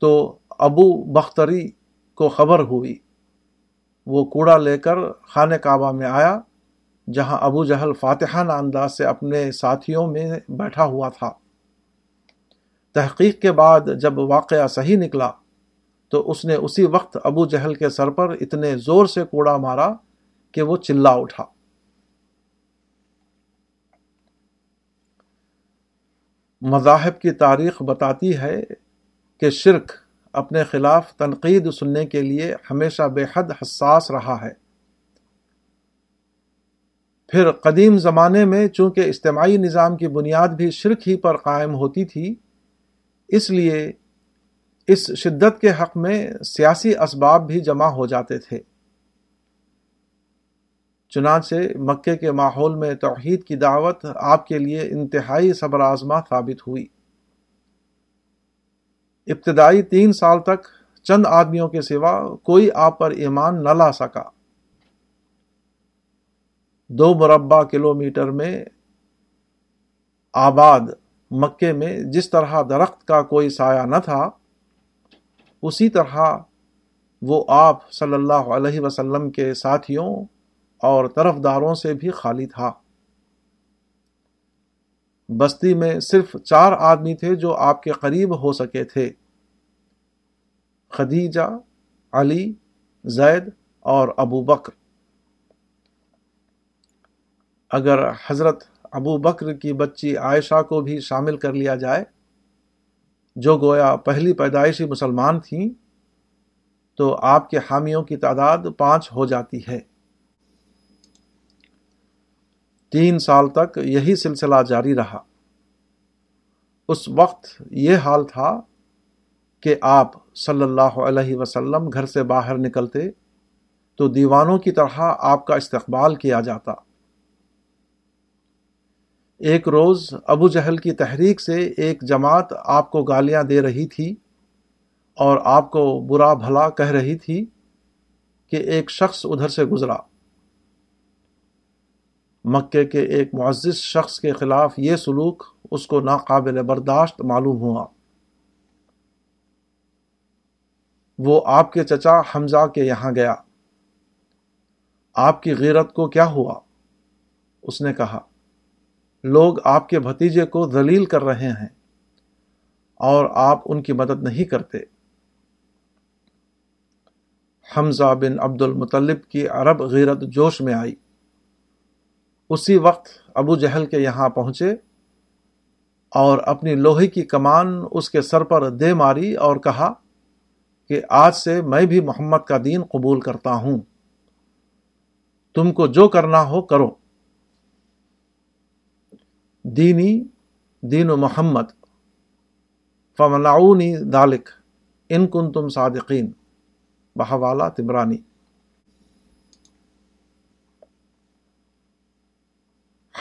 تو ابو بختری کو خبر ہوئی۔ وہ کوڑا لے کر خانہ کعبہ میں آیا، جہاں ابو جہل فاتحانہ انداز سے اپنے ساتھیوں میں بیٹھا ہوا تھا۔ تحقیق کے بعد جب واقعہ صحیح نکلا تو اس نے اسی وقت ابو جہل کے سر پر اتنے زور سے کوڑا مارا کہ وہ چلا اٹھا۔ مذاہب کی تاریخ بتاتی ہے کہ شرک اپنے خلاف تنقید سننے کے لیے ہمیشہ بے حد حساس رہا ہے۔ پھر قدیم زمانے میں چونکہ اجتماعی نظام کی بنیاد بھی شرک ہی پر قائم ہوتی تھی، اس لیے اس شدت کے حق میں سیاسی اسباب بھی جمع ہو جاتے تھے۔ چنانچہ مکے کے ماحول میں توحید کی دعوت آپ کے لیے انتہائی صبر آزما ثابت ہوئی۔ ابتدائی تین سال تک چند آدمیوں کے سوا کوئی آپ پر ایمان نہ لا سکا۔ دو مربع کلومیٹر میں آباد مکے میں جس طرح درخت کا کوئی سایہ نہ تھا، اسی طرح وہ آپ صلی اللہ علیہ وسلم کے ساتھیوں اور طرف داروں سے بھی خالی تھا۔ بستی میں صرف چار آدمی تھے جو آپ کے قریب ہو سکے تھے۔ خدیجہ، علی، زید اور ابو بکر۔ اگر حضرت ابو بکر کی بچی عائشہ کو بھی شامل کر لیا جائے، جو گویا پہلی پیدائشی مسلمان تھیں، تو آپ کے حامیوں کی تعداد پانچ ہو جاتی ہے۔ تین سال تک یہی سلسلہ جاری رہا۔ اس وقت یہ حال تھا کہ آپ صلی اللہ علیہ وسلم گھر سے باہر نکلتے تو دیوانوں کی طرح آپ کا استقبال کیا جاتا۔ ایک روز ابو جہل کی تحریک سے ایک جماعت آپ کو گالیاں دے رہی تھی اور آپ کو برا بھلا کہہ رہی تھی کہ ایک شخص ادھر سے گزرا۔ مکے کے ایک معزز شخص کے خلاف یہ سلوک اس کو ناقابل برداشت معلوم ہوا۔ وہ آپ کے چچا حمزہ کے یہاں گیا۔ آپ کی غیرت کو کیا ہوا؟ اس نے کہا، لوگ آپ کے بھتیجے کو ذلیل کر رہے ہیں اور آپ ان کی مدد نہیں کرتے۔ حمزہ بن عبد المطلب کی عرب غیرت جوش میں آئی۔ اسی وقت ابو جہل کے یہاں پہنچے اور اپنی لوہے کی کمان اس کے سر پر دے ماری اور کہا کہ آج سے میں بھی محمد کا دین قبول کرتا ہوں۔ تم کو جو کرنا ہو کرو۔ دینی، دین و محمد۔ فملاؤنی دالک ان کن تم صادقین۔ بہوالا تمرانی۔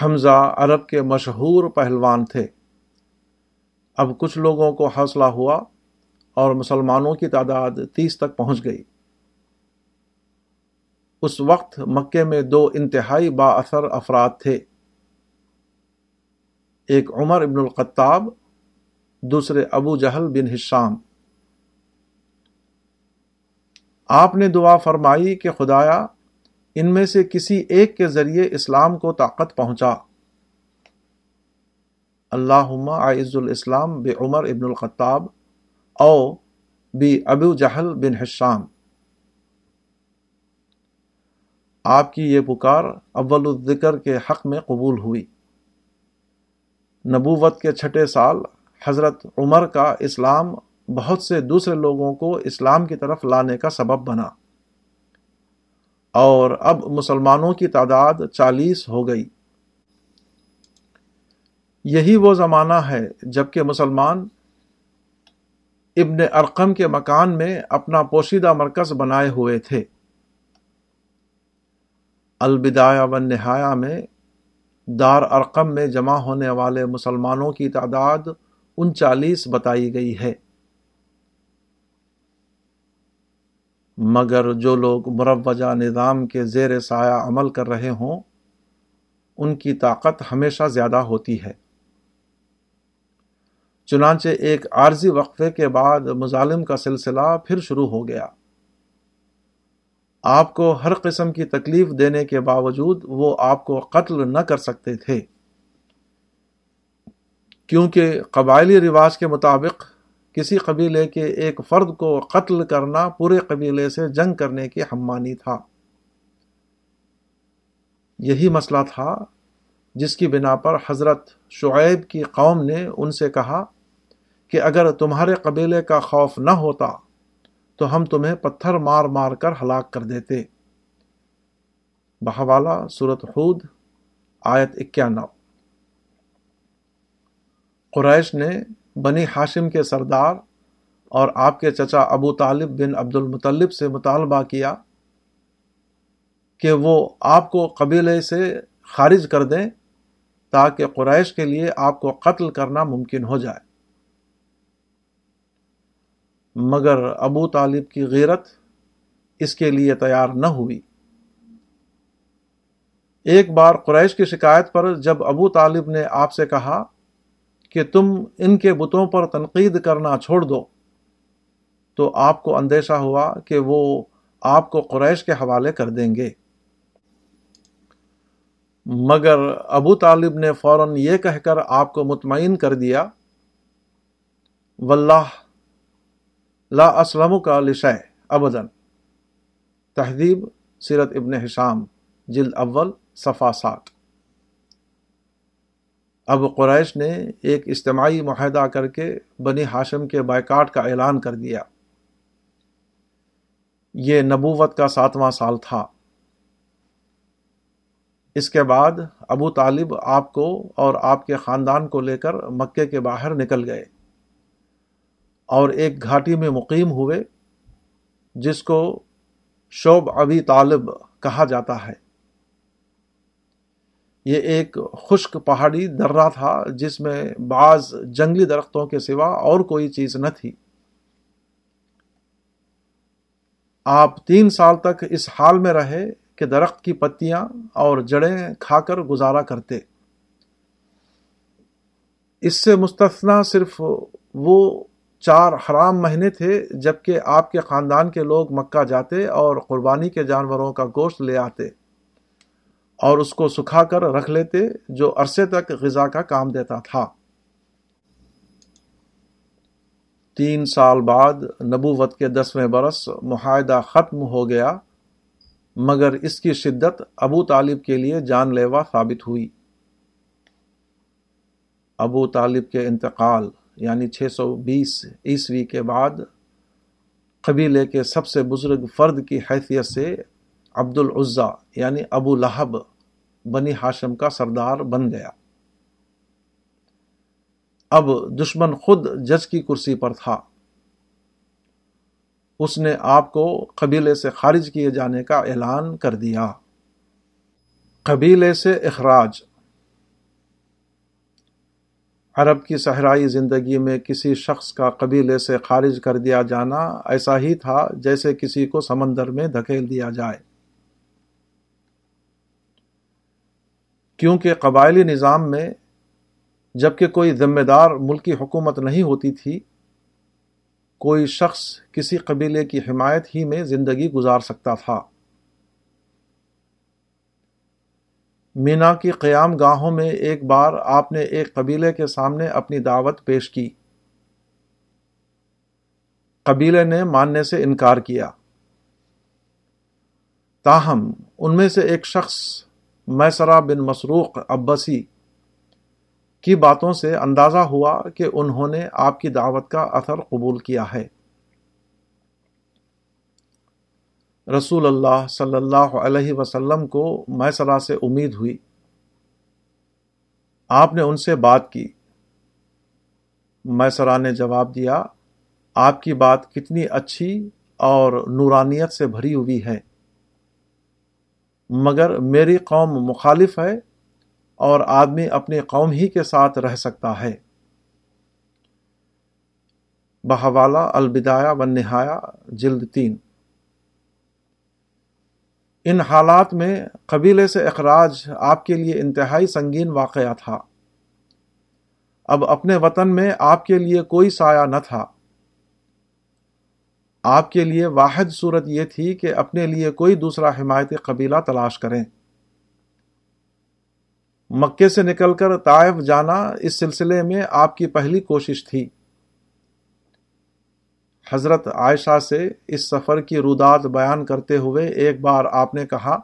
حمزہ عرب کے مشہور پہلوان تھے۔ اب کچھ لوگوں کو حوصلہ ہوا اور مسلمانوں کی تعداد تیس تک پہنچ گئی۔ اس وقت مکے میں دو انتہائی با اثر افراد تھے۔ ایک عمر ابن القطاب دوسرے ابو جہل بن ہشام۔ آپ نے دعا فرمائی کہ خدایا ان میں سے کسی ایک کے ذریعے اسلام کو طاقت پہنچا۔ اللہ عز الاسلام بے عمر ابن الخطاب او بی ابو جہل بن حشام۔ آپ کی یہ پکار اول الذکر کے حق میں قبول ہوئی۔ نبوت کے چھٹے سال حضرت عمر کا اسلام بہت سے دوسرے لوگوں کو اسلام کی طرف لانے کا سبب بنا۔ اور اب مسلمانوں کی تعداد چالیس ہو گئی۔ یہی وہ زمانہ ہے جبکہ مسلمان ابن ارقم کے مکان میں اپنا پوشیدہ مرکز بنائے ہوئے تھے۔ البدایہ و نہایا میں دار ارقم میں جمع ہونے والے مسلمانوں کی تعداد انچالیس بتائی گئی ہے۔ مگر جو لوگ مروجہ نظام کے زیر سایہ عمل کر رہے ہوں، ان کی طاقت ہمیشہ زیادہ ہوتی ہے۔ چنانچہ ایک عارضی وقفے کے بعد مظالم کا سلسلہ پھر شروع ہو گیا۔ آپ کو ہر قسم کی تکلیف دینے کے باوجود وہ آپ کو قتل نہ کر سکتے تھے۔ کیونکہ قبائلی رواج کے مطابق کسی قبیلے کے ایک فرد کو قتل کرنا پورے قبیلے سے جنگ کرنے کی ہمانی تھا۔ یہی مسئلہ تھا جس کی بنا پر حضرت شعیب کی قوم نے ان سے کہا کہ اگر تمہارے قبیلے کا خوف نہ ہوتا تو ہم تمہیں پتھر مار مار کر ہلاک کر دیتے۔ بہوالا صورت خود آیت اکیانو قریش نے بنی ہاشم کے سردار اور آپ کے چچا ابو طالب بن عبد المطلب سے مطالبہ کیا کہ وہ آپ کو قبیلے سے خارج کر دیں تاکہ قریش کے لیے آپ کو قتل کرنا ممکن ہو جائے۔ مگر ابو طالب کی غیرت اس کے لیے تیار نہ ہوئی۔ ایک بار قریش کی شکایت پر جب ابو طالب نے آپ سے کہا کہ تم ان کے بتوں پر تنقید کرنا چھوڑ دو۔ تو آپ کو اندیشہ ہوا کہ وہ آپ کو قریش کے حوالے کر دیں گے۔ مگر ابو طالب نے فوراً یہ کہہ کر آپ کو مطمئن کر دیا، واللہ لا اسلم کا لشہ ابدن تہذیب، سیرت ابن حشام، جلد اول صفا سات۔ اب قریش نے ایک اجتماعی معاہدہ کر کے بنی ہاشم کے بائیکاٹ کا اعلان کر دیا۔ یہ نبوت کا ساتواں سال تھا۔ اس کے بعد ابو طالب آپ کو اور آپ کے خاندان کو لے کر مکے کے باہر نکل گئے اور ایک گھاٹی میں مقیم ہوئے، جس کو شعب ابی طالب کہا جاتا ہے۔ یہ ایک خشک پہاڑی درہ تھا جس میں بعض جنگلی درختوں کے سوا اور کوئی چیز نہ تھی۔ آپ تین سال تک اس حال میں رہے کہ درخت کی پتیاں اور جڑیں کھا کر گزارا کرتے۔ اس سے مستثنا صرف وہ چار حرام مہینے تھے جبکہ آپ کے خاندان کے لوگ مکہ جاتے اور قربانی کے جانوروں کا گوشت لے آتے۔ اور اس کو سکھا کر رکھ لیتے جو عرصے تک غذا کا کام دیتا تھا۔ تین سال بعد نبوت کے دسویں برس معاہدہ ختم ہو گیا، مگر اس کی شدت ابو طالب کے لیے جان لیوا ثابت ہوئی۔ ابو طالب کے انتقال یعنی چھ سو بیس عیسوی کے بعد، قبیلے کے سب سے بزرگ فرد کی حیثیت سے عبد العزا یعنی ابو لہب، بنی ہاشم کا سردار بن گیا۔ اب دشمن خود جج کی کرسی پر تھا۔ اس نے آپ کو قبیلے سے خارج کیے جانے کا اعلان کر دیا۔ قبیلے سے اخراج۔ عرب کی صحرائی زندگی میں کسی شخص کا قبیلے سے خارج کر دیا جانا ایسا ہی تھا جیسے کسی کو سمندر میں دھکیل دیا جائے۔ کیونکہ قبائلی نظام میں جبکہ کوئی ذمہ دار ملکی حکومت نہیں ہوتی تھی، کوئی شخص کسی قبیلے کی حمایت ہی میں زندگی گزار سکتا تھا۔ مینا کی قیام گاہوں میں ایک بار آپ نے ایک قبیلے کے سامنے اپنی دعوت پیش کی۔ قبیلے نے ماننے سے انکار کیا۔ تاہم، ان میں سے ایک شخص میسرا بن مسروق عباسی کی باتوں سے اندازہ ہوا کہ انہوں نے آپ کی دعوت کا اثر قبول کیا ہے۔ رسول اللہ صلی اللہ علیہ وسلم کو میسرا سے امید ہوئی۔ آپ نے ان سے بات کی۔ میسرا نے جواب دیا، آپ کی بات کتنی اچھی اور نورانیت سے بھری ہوئی ہے۔ مگر میری قوم مخالف ہے اور آدمی اپنی قوم ہی کے ساتھ رہ سکتا ہے۔ بحوالہ البدایا و نہایا جلد تین۔ ان حالات میں قبیلے سے اخراج آپ کے لیے انتہائی سنگین واقعہ تھا۔ اب اپنے وطن میں آپ کے لیے کوئی سایہ نہ تھا۔ آپ کے لیے واحد صورت یہ تھی کہ اپنے لیے کوئی دوسرا حمایتی قبیلہ تلاش کریں۔ مکے سے نکل کر طائف جانا اس سلسلے میں آپ کی پہلی کوشش تھی۔ حضرت عائشہ سے اس سفر کی روداد بیان کرتے ہوئے ایک بار آپ نے کہا،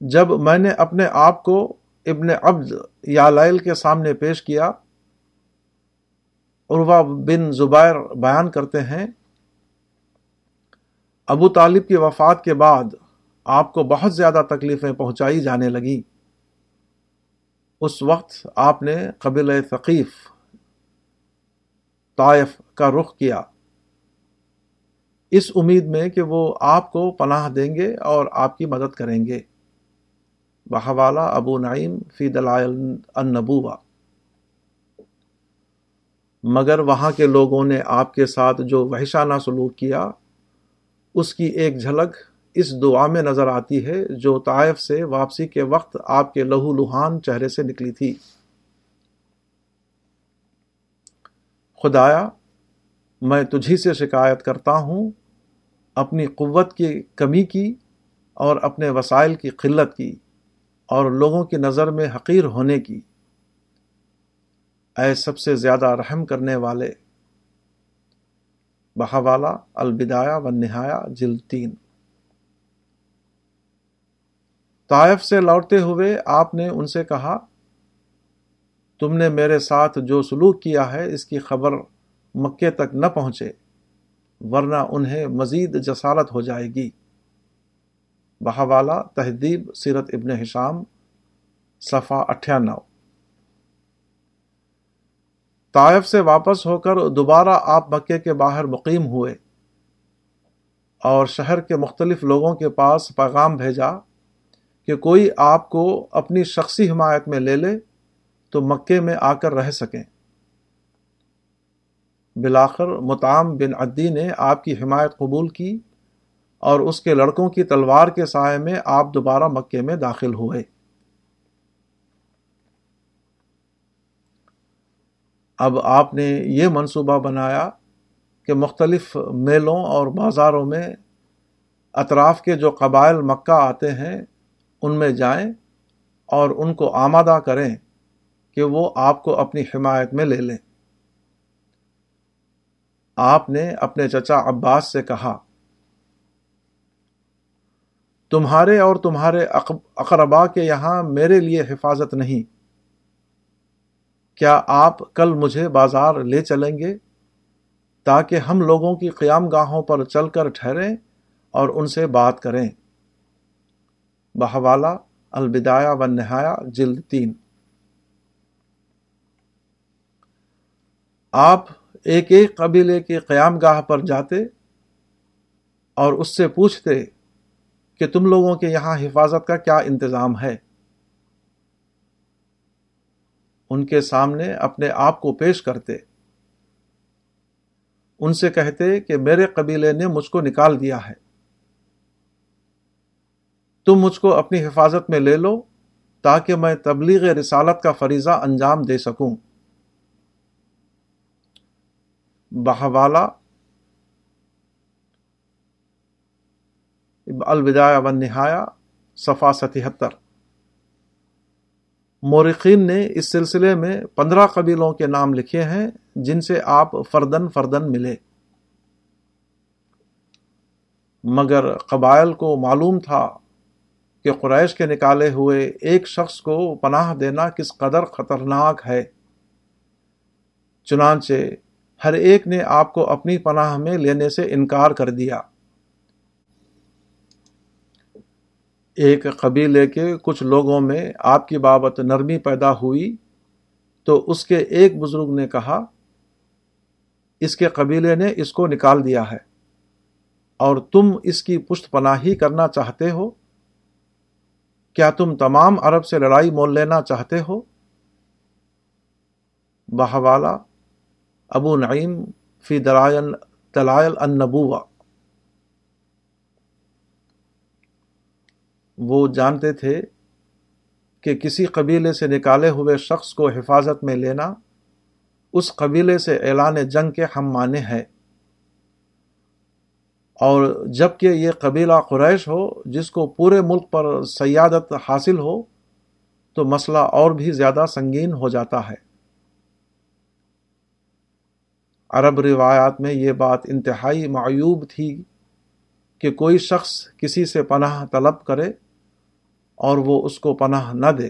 جب میں نے اپنے آپ کو ابن عبد یا لیل کے سامنے پیش کیا عروا بن زبیر بیان کرتے ہیں، ابو طالب کی وفات کے بعد آپ کو بہت زیادہ تکلیفیں پہنچائی جانے لگی اس وقت آپ نے قبل ثقیف طائف کا رخ کیا۔ اس امید میں کہ وہ آپ کو پناہ دیں گے اور آپ کی مدد کریں گے۔ بحوالہ ابو نعیم فی دلائل النبوہ۔ مگر وہاں کے لوگوں نے آپ کے ساتھ جو وحشانہ سلوک کیا، اس کی ایک جھلک اس دعا میں نظر آتی ہے جو طائف سے واپسی کے وقت آپ کے لہو لہان چہرے سے نکلی تھی۔ خدایا، میں تجھی سے شکایت کرتا ہوں، اپنی قوت کی کمی کی اور اپنے وسائل کی قلت کی اور لوگوں کی نظر میں حقیر ہونے کی۔ اے سب سے زیادہ رحم کرنے والے۔ بہوالا البدایا و نہایا جلتین طائف سے لوٹتے ہوئے آپ نے ان سے کہا، تم نے میرے ساتھ جو سلوک کیا ہے، اس کی خبر مکے تک نہ پہنچے، ورنہ انہیں مزید جسارت ہو جائے گی۔ بہوالا تہذیب، سیرت ابن حشام صفا اٹھانو طائف سے واپس ہو کر دوبارہ آپ مکے کے باہر مقیم ہوئے اور شہر کے مختلف لوگوں کے پاس پیغام بھیجا کہ کوئی آپ کو اپنی شخصی حمایت میں لے لے تو مکے میں آ کر رہ سکیں۔ بلاخر متام بن عدی نے آپ کی حمایت قبول کی اور اس کے لڑکوں کی تلوار کے سائے میں آپ دوبارہ مکے میں داخل ہوئے۔ اب آپ نے یہ منصوبہ بنایا کہ مختلف میلوں اور بازاروں میں اطراف کے جو قبائل مکہ آتے ہیں، ان میں جائیں اور ان کو آمادہ کریں کہ وہ آپ کو اپنی حمایت میں لے لیں۔ آپ نے اپنے چچا عباس سے کہا، تمہارے اور تمہارے اقربا کے یہاں میرے لیے حفاظت نہیں۔ کیا آپ کل مجھے بازار لے چلیں گے تاکہ ہم لوگوں کی قیام گاہوں پر چل کر ٹھہریں اور ان سے بات کریں؟ بہوالا البدایا و نہایا جلد تین۔ آپ ایک ایک قبیلے کے قیام گاہ پر جاتے اور اس سے پوچھتے کہ تم لوگوں کے یہاں حفاظت کا کیا انتظام ہے؟ ان کے سامنے اپنے آپ کو پیش کرتے۔ ان سے کہتے کہ میرے قبیلے نے مجھ کو نکال دیا ہے۔ تم مجھ کو اپنی حفاظت میں لے لو تاکہ میں تبلیغ رسالت کا فریضہ انجام دے سکوں۔ بہوالا۔ الوداع و نہایا صفا ستہتر۔ مورخین نے اس سلسلے میں پندرہ قبیلوں کے نام لکھے ہیں جن سے آپ فردن فردن ملے۔ مگر قبائل کو معلوم تھا کہ قریش کے نکالے ہوئے ایک شخص کو پناہ دینا کس قدر خطرناک ہے۔ چنانچہ ہر ایک نے آپ کو اپنی پناہ میں لینے سے انکار کر دیا۔ ایک قبیلے کے کچھ لوگوں میں آپ کی بابت نرمی پیدا ہوئی، تو اس کے ایک بزرگ نے کہا، اس کے قبیلے نے اس کو نکال دیا ہے، اور تم اس کی پشت پناہی کرنا چاہتے ہو؟ کیا تم تمام عرب سے لڑائی مول لینا چاہتے ہو؟ بہوالا ابو نعیم فی دلائل دلائل النبوہ۔ وہ جانتے تھے کہ کسی قبیلے سے نکالے ہوئے شخص کو حفاظت میں لینا، اس قبیلے سے اعلان جنگ کے ہم مانے ہے اور جبکہ یہ قبیلہ قریش ہو، جس کو پورے ملک پر سیادت حاصل ہو، تو مسئلہ اور بھی زیادہ سنگین ہو جاتا ہے۔ عرب روایات میں یہ بات انتہائی معیوب تھی کہ کوئی شخص کسی سے پناہ طلب کرے اور وہ اس کو پناہ نہ دے۔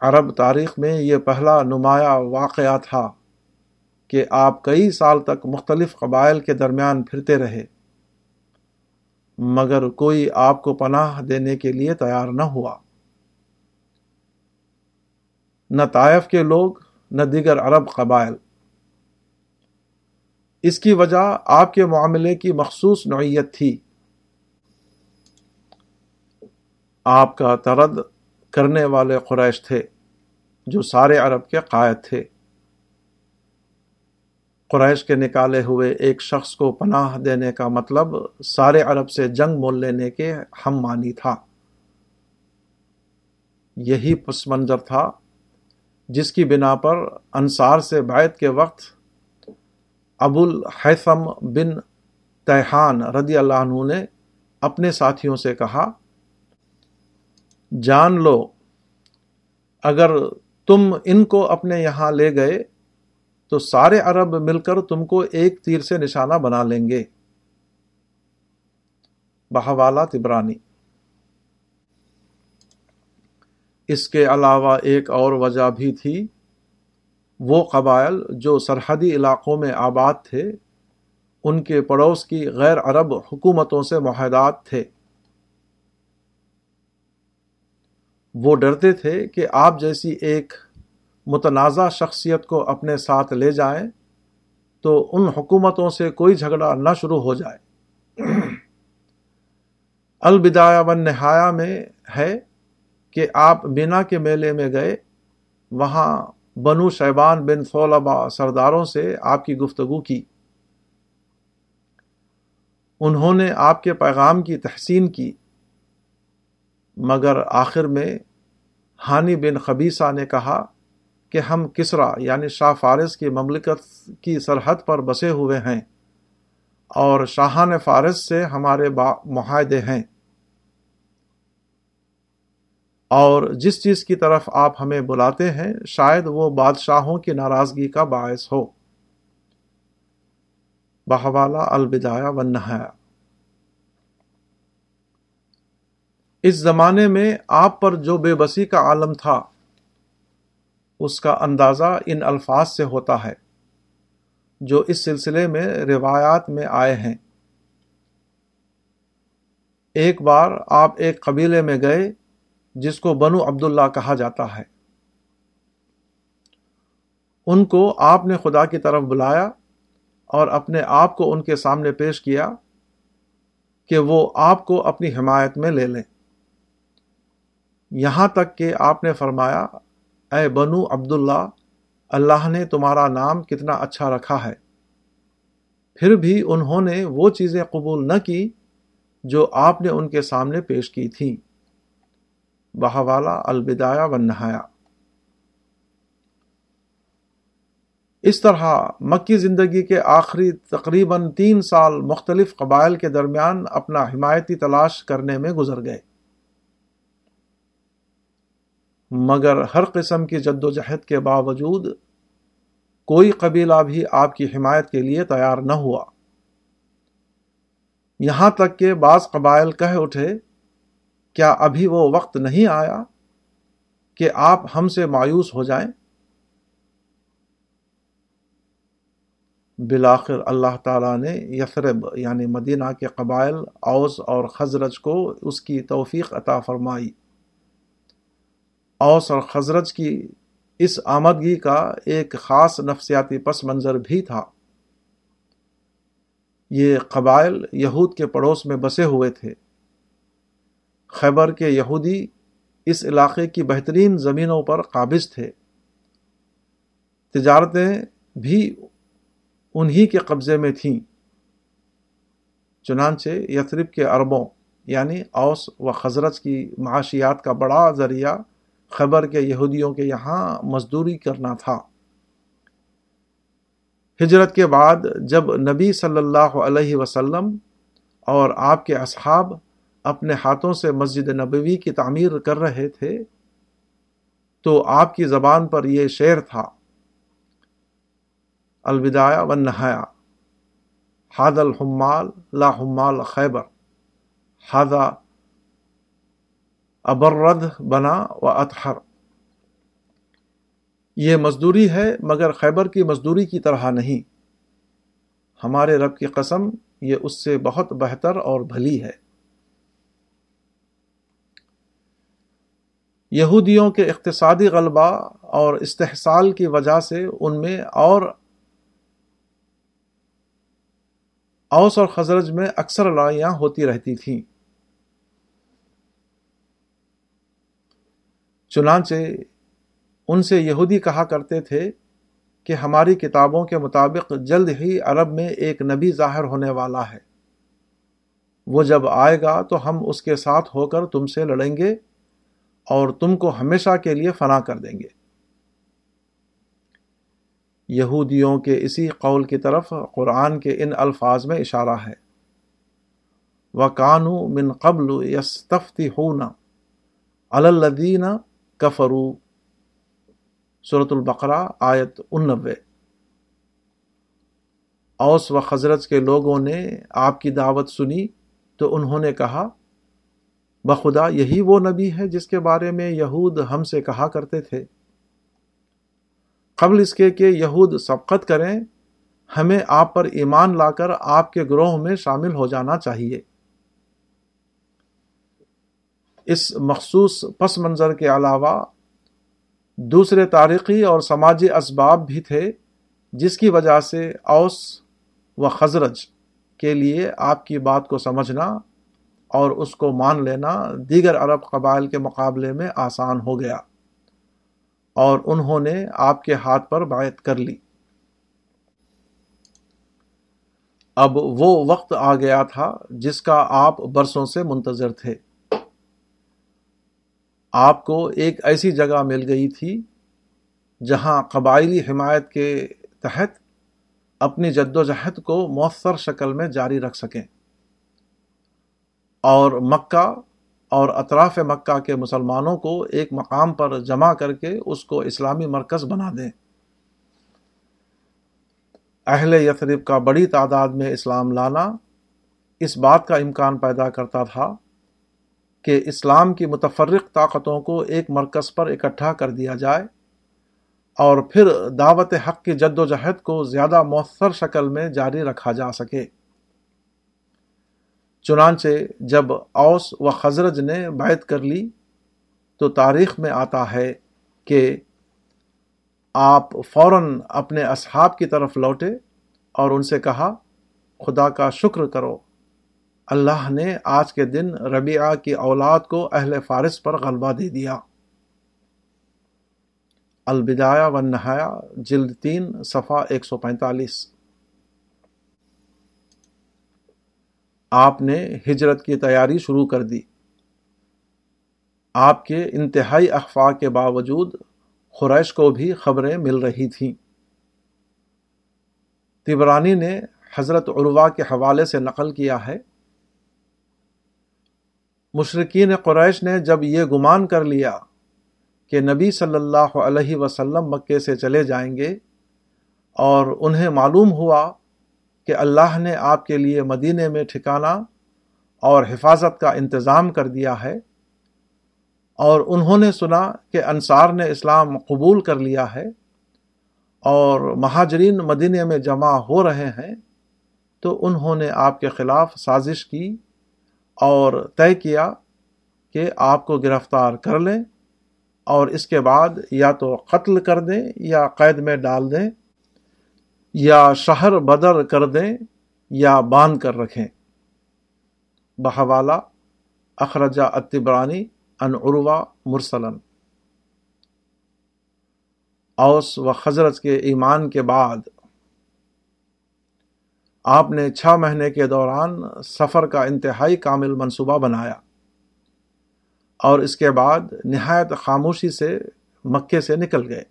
عرب تاریخ میں یہ پہلا نمایاں واقعہ تھا کہ آپ کئی سال تک مختلف قبائل کے درمیان پھرتے رہے، مگر کوئی آپ کو پناہ دینے کے لیے تیار نہ ہوا۔ نہ طائف کے لوگ، نہ دیگر عرب قبائل۔ اس کی وجہ آپ کے معاملے کی مخصوص نوعیت تھی۔ آپ کا ترد کرنے والے قریش تھے، جو سارے عرب کے قائد تھے۔ قریش کے نکالے ہوئے ایک شخص کو پناہ دینے کا مطلب سارے عرب سے جنگ مول لینے کے ہم مانی تھا۔ یہی پس منظر تھا، جس کی بنا پر انصار سے بیعت کے وقت ابو الحیثم بن تیحان رضی اللہ عنہ نے اپنے ساتھیوں سے کہا جان لو، اگر تم ان کو اپنے یہاں لے گئے، تو سارے عرب مل کر تم کو ایک تیر سے نشانہ بنا لیں گے۔ بہوالا تبرانی۔ اس کے علاوہ ایک اور وجہ بھی تھی، وہ قبائل جو سرحدی علاقوں میں آباد تھے، ان کے پڑوس کی غیر عرب حکومتوں سے معاہدات تھے۔ وہ ڈرتے تھے کہ آپ جیسی ایک متنازع شخصیت کو اپنے ساتھ لے جائیں تو ان حکومتوں سے کوئی جھگڑا نہ شروع ہو جائے۔ البدایا ون نہایا میں ہے کہ آپ بینا کے میلے میں گئے، وہاں بنو شیبان بن فولبا سرداروں سے آپ کی گفتگو کی۔ انہوں نے آپ کے پیغام کی تحسین کی۔ مگر آخر میں ہانی بن خبیصہ نے کہا کہ ہم کسرا یعنی شاہ فارس کی مملکت کی سرحد پر بسے ہوئے ہیں اور شاہان فارس سے ہمارے معاہدے ہیں۔ اور جس چیز کی طرف آپ ہمیں بلاتے ہیں، شاید وہ بادشاہوں کی ناراضگی کا باعث ہو۔ بہوالا البدایا و نہایا اس زمانے میں آپ پر جو بے بسی کا عالم تھا، اس کا اندازہ ان الفاظ سے ہوتا ہے، جو اس سلسلے میں روایات میں آئے ہیں۔ ایک بار آپ ایک قبیلے میں گئے، جس کو بنو عبداللہ کہا جاتا ہے۔ ان کو آپ نے خدا کی طرف بلایا اور اپنے آپ کو ان کے سامنے پیش کیا کہ وہ آپ کو اپنی حمایت میں لے لیں۔ یہاں تک کہ آپ نے فرمایا، اے بنو عبداللہ، اللہ نے تمہارا نام کتنا اچھا رکھا ہے۔ پھر بھی انہوں نے وہ چیزیں قبول نہ کی جو آپ نے ان کے سامنے پیش کی تھی بہوالا البدایا و نہایا اس طرح مکی زندگی کے آخری تقریباً تین سال مختلف قبائل کے درمیان اپنا حمایتی تلاش کرنے میں گزر گئے۔ مگر ہر قسم کی جد و جہد کے باوجود کوئی قبیلہ بھی آپ کی حمایت کے لیے تیار نہ ہوا۔ یہاں تک کہ بعض قبائل کہہ اٹھے، کیا ابھی وہ وقت نہیں آیا کہ آپ ہم سے مایوس ہو جائیں؟ بلاخر اللہ تعالیٰ نے یثرب یعنی مدینہ کے قبائل، اوس اور خزرج کو اس کی توفیق عطا فرمائی۔ اوس اور خزرج کی اس آمدگی کا ایک خاص نفسیاتی پس منظر بھی تھا۔ یہ قبائل یہود کے پڑوس میں بسے ہوئے تھے۔ خیبر کے یہودی اس علاقے کی بہترین زمینوں پر قابض تھے۔ تجارتیں بھی انہی کے قبضے میں تھیں۔ چنانچہ یثرب کے عربوں یعنی اوس و خزرت کی معاشیات کا بڑا ذریعہ خبر کے یہودیوں کے یہاں مزدوری کرنا تھا۔ ہجرت کے بعد جب نبی صلی اللہ علیہ وسلم اور آپ کے اصحاب اپنے ہاتھوں سے مسجد نبوی کی تعمیر کر رہے تھے، تو آپ کی زبان پر یہ شعر تھا۔ الوداع و نہایا حاد الحمال لا حمال خیبر ہادا ابرد بنا و اطہر۔ یہ مزدوری ہے مگر خیبر کی مزدوری کی طرح نہیں۔ ہمارے رب کی قسم، یہ اس سے بہت بہتر اور بھلی ہے۔ یہودیوں کے اقتصادی غلبہ اور استحصال کی وجہ سے ان میں اور اوس اور خزرج میں اکثر لڑائیاں ہوتی رہتی تھیں۔ چنانچہ ان سے یہودی کہا کرتے تھے کہ ہماری کتابوں کے مطابق جلد ہی عرب میں ایک نبی ظاہر ہونے والا ہے۔ وہ جب آئے گا تو ہم اس کے ساتھ ہو کر تم سے لڑیں گے اور تم کو ہمیشہ کے لیے فنا کر دیں گے۔ یہودیوں کے اسی قول کی طرف قرآن کے ان الفاظ میں اشارہ ہے۔ و کانو من قبل یستفتی ہونا الدین کفرو صورت البقرہ آیت انوے اوس و خزرت کے لوگوں نے آپ کی دعوت سنی تو انہوں نے کہا، بخدا یہی وہ نبی ہے جس کے بارے میں یہود ہم سے کہا کرتے تھے۔ قبل اس کے کہ یہود سبقت کریں، ہمیں آپ پر ایمان لا کر آپ کے گروہ میں شامل ہو جانا چاہیے۔ اس مخصوص پس منظر کے علاوہ دوسرے تاریخی اور سماجی اسباب بھی تھے، جس کی وجہ سے اوس و خزرج کے لیے آپ کی بات کو سمجھنا اور اس کو مان لینا دیگر عرب قبائل کے مقابلے میں آسان ہو گیا اور انہوں نے آپ کے ہاتھ پر باعت کر لی۔ اب وہ وقت آ گیا تھا جس کا آپ برسوں سے منتظر تھے۔ آپ کو ایک ایسی جگہ مل گئی تھی جہاں قبائلی حمایت کے تحت اپنی جد و جہد کو مؤثر شکل میں جاری رکھ سکیں۔ اور مکہ اور اطراف مکہ کے مسلمانوں کو ایک مقام پر جمع کر کے اس کو اسلامی مرکز بنا دیں۔ اہل یثرب کا بڑی تعداد میں اسلام لانا اس بات کا امکان پیدا کرتا تھا کہ اسلام کی متفرق طاقتوں کو ایک مرکز پر اکٹھا کر دیا جائے اور پھر دعوت حق کی جد و جہد کو زیادہ مؤثر شکل میں جاری رکھا جا سکے۔ چنانچہ جب اوس و خزرج نے بیعت کر لی تو تاریخ میں آتا ہے کہ آپ فوراً اپنے اصحاب کی طرف لوٹے اور ان سے کہا، خدا کا شکر کرو۔ اللہ نے آج کے دن ربیعہ کی اولاد کو اہل فارس پر غلبہ دے دیا۔ البدایا و نہایا جلد تین، صفحہ ایک سو پینتالیس۔ آپ نے ہجرت کی تیاری شروع کر دی۔ آپ کے انتہائی اخفاء کے باوجود خریش کو بھی خبریں مل رہی تھیں۔ تبرانی نے حضرت عروا کے حوالے سے نقل کیا ہے۔ مشرقین قریش نے جب یہ گمان کر لیا کہ نبی صلی اللہ علیہ وسلم مکے سے چلے جائیں گے اور انہیں معلوم ہوا کہ اللہ نے آپ کے لیے مدینے میں ٹھکانہ اور حفاظت کا انتظام کر دیا ہے اور انہوں نے سنا کہ انصار نے اسلام قبول کر لیا ہے اور مہاجرین مدینے میں جمع ہو رہے ہیں تو انہوں نے آپ کے خلاف سازش کی اور طے کیا کہ آپ کو گرفتار کر لیں اور اس کے بعد یا تو قتل کر دیں یا قید میں ڈال دیں یا شہر بدر کر دیں یا باندھ کر رکھیں۔ بحوالہ اخرجہ اتبرانی ان عروا مرسلن اوس و خزرت کے ایمان کے بعد آپ نے چھ مہینے کے دوران سفر کا انتہائی کامل منصوبہ بنایا اور اس کے بعد نہایت خاموشی سے مکے سے نکل گئے۔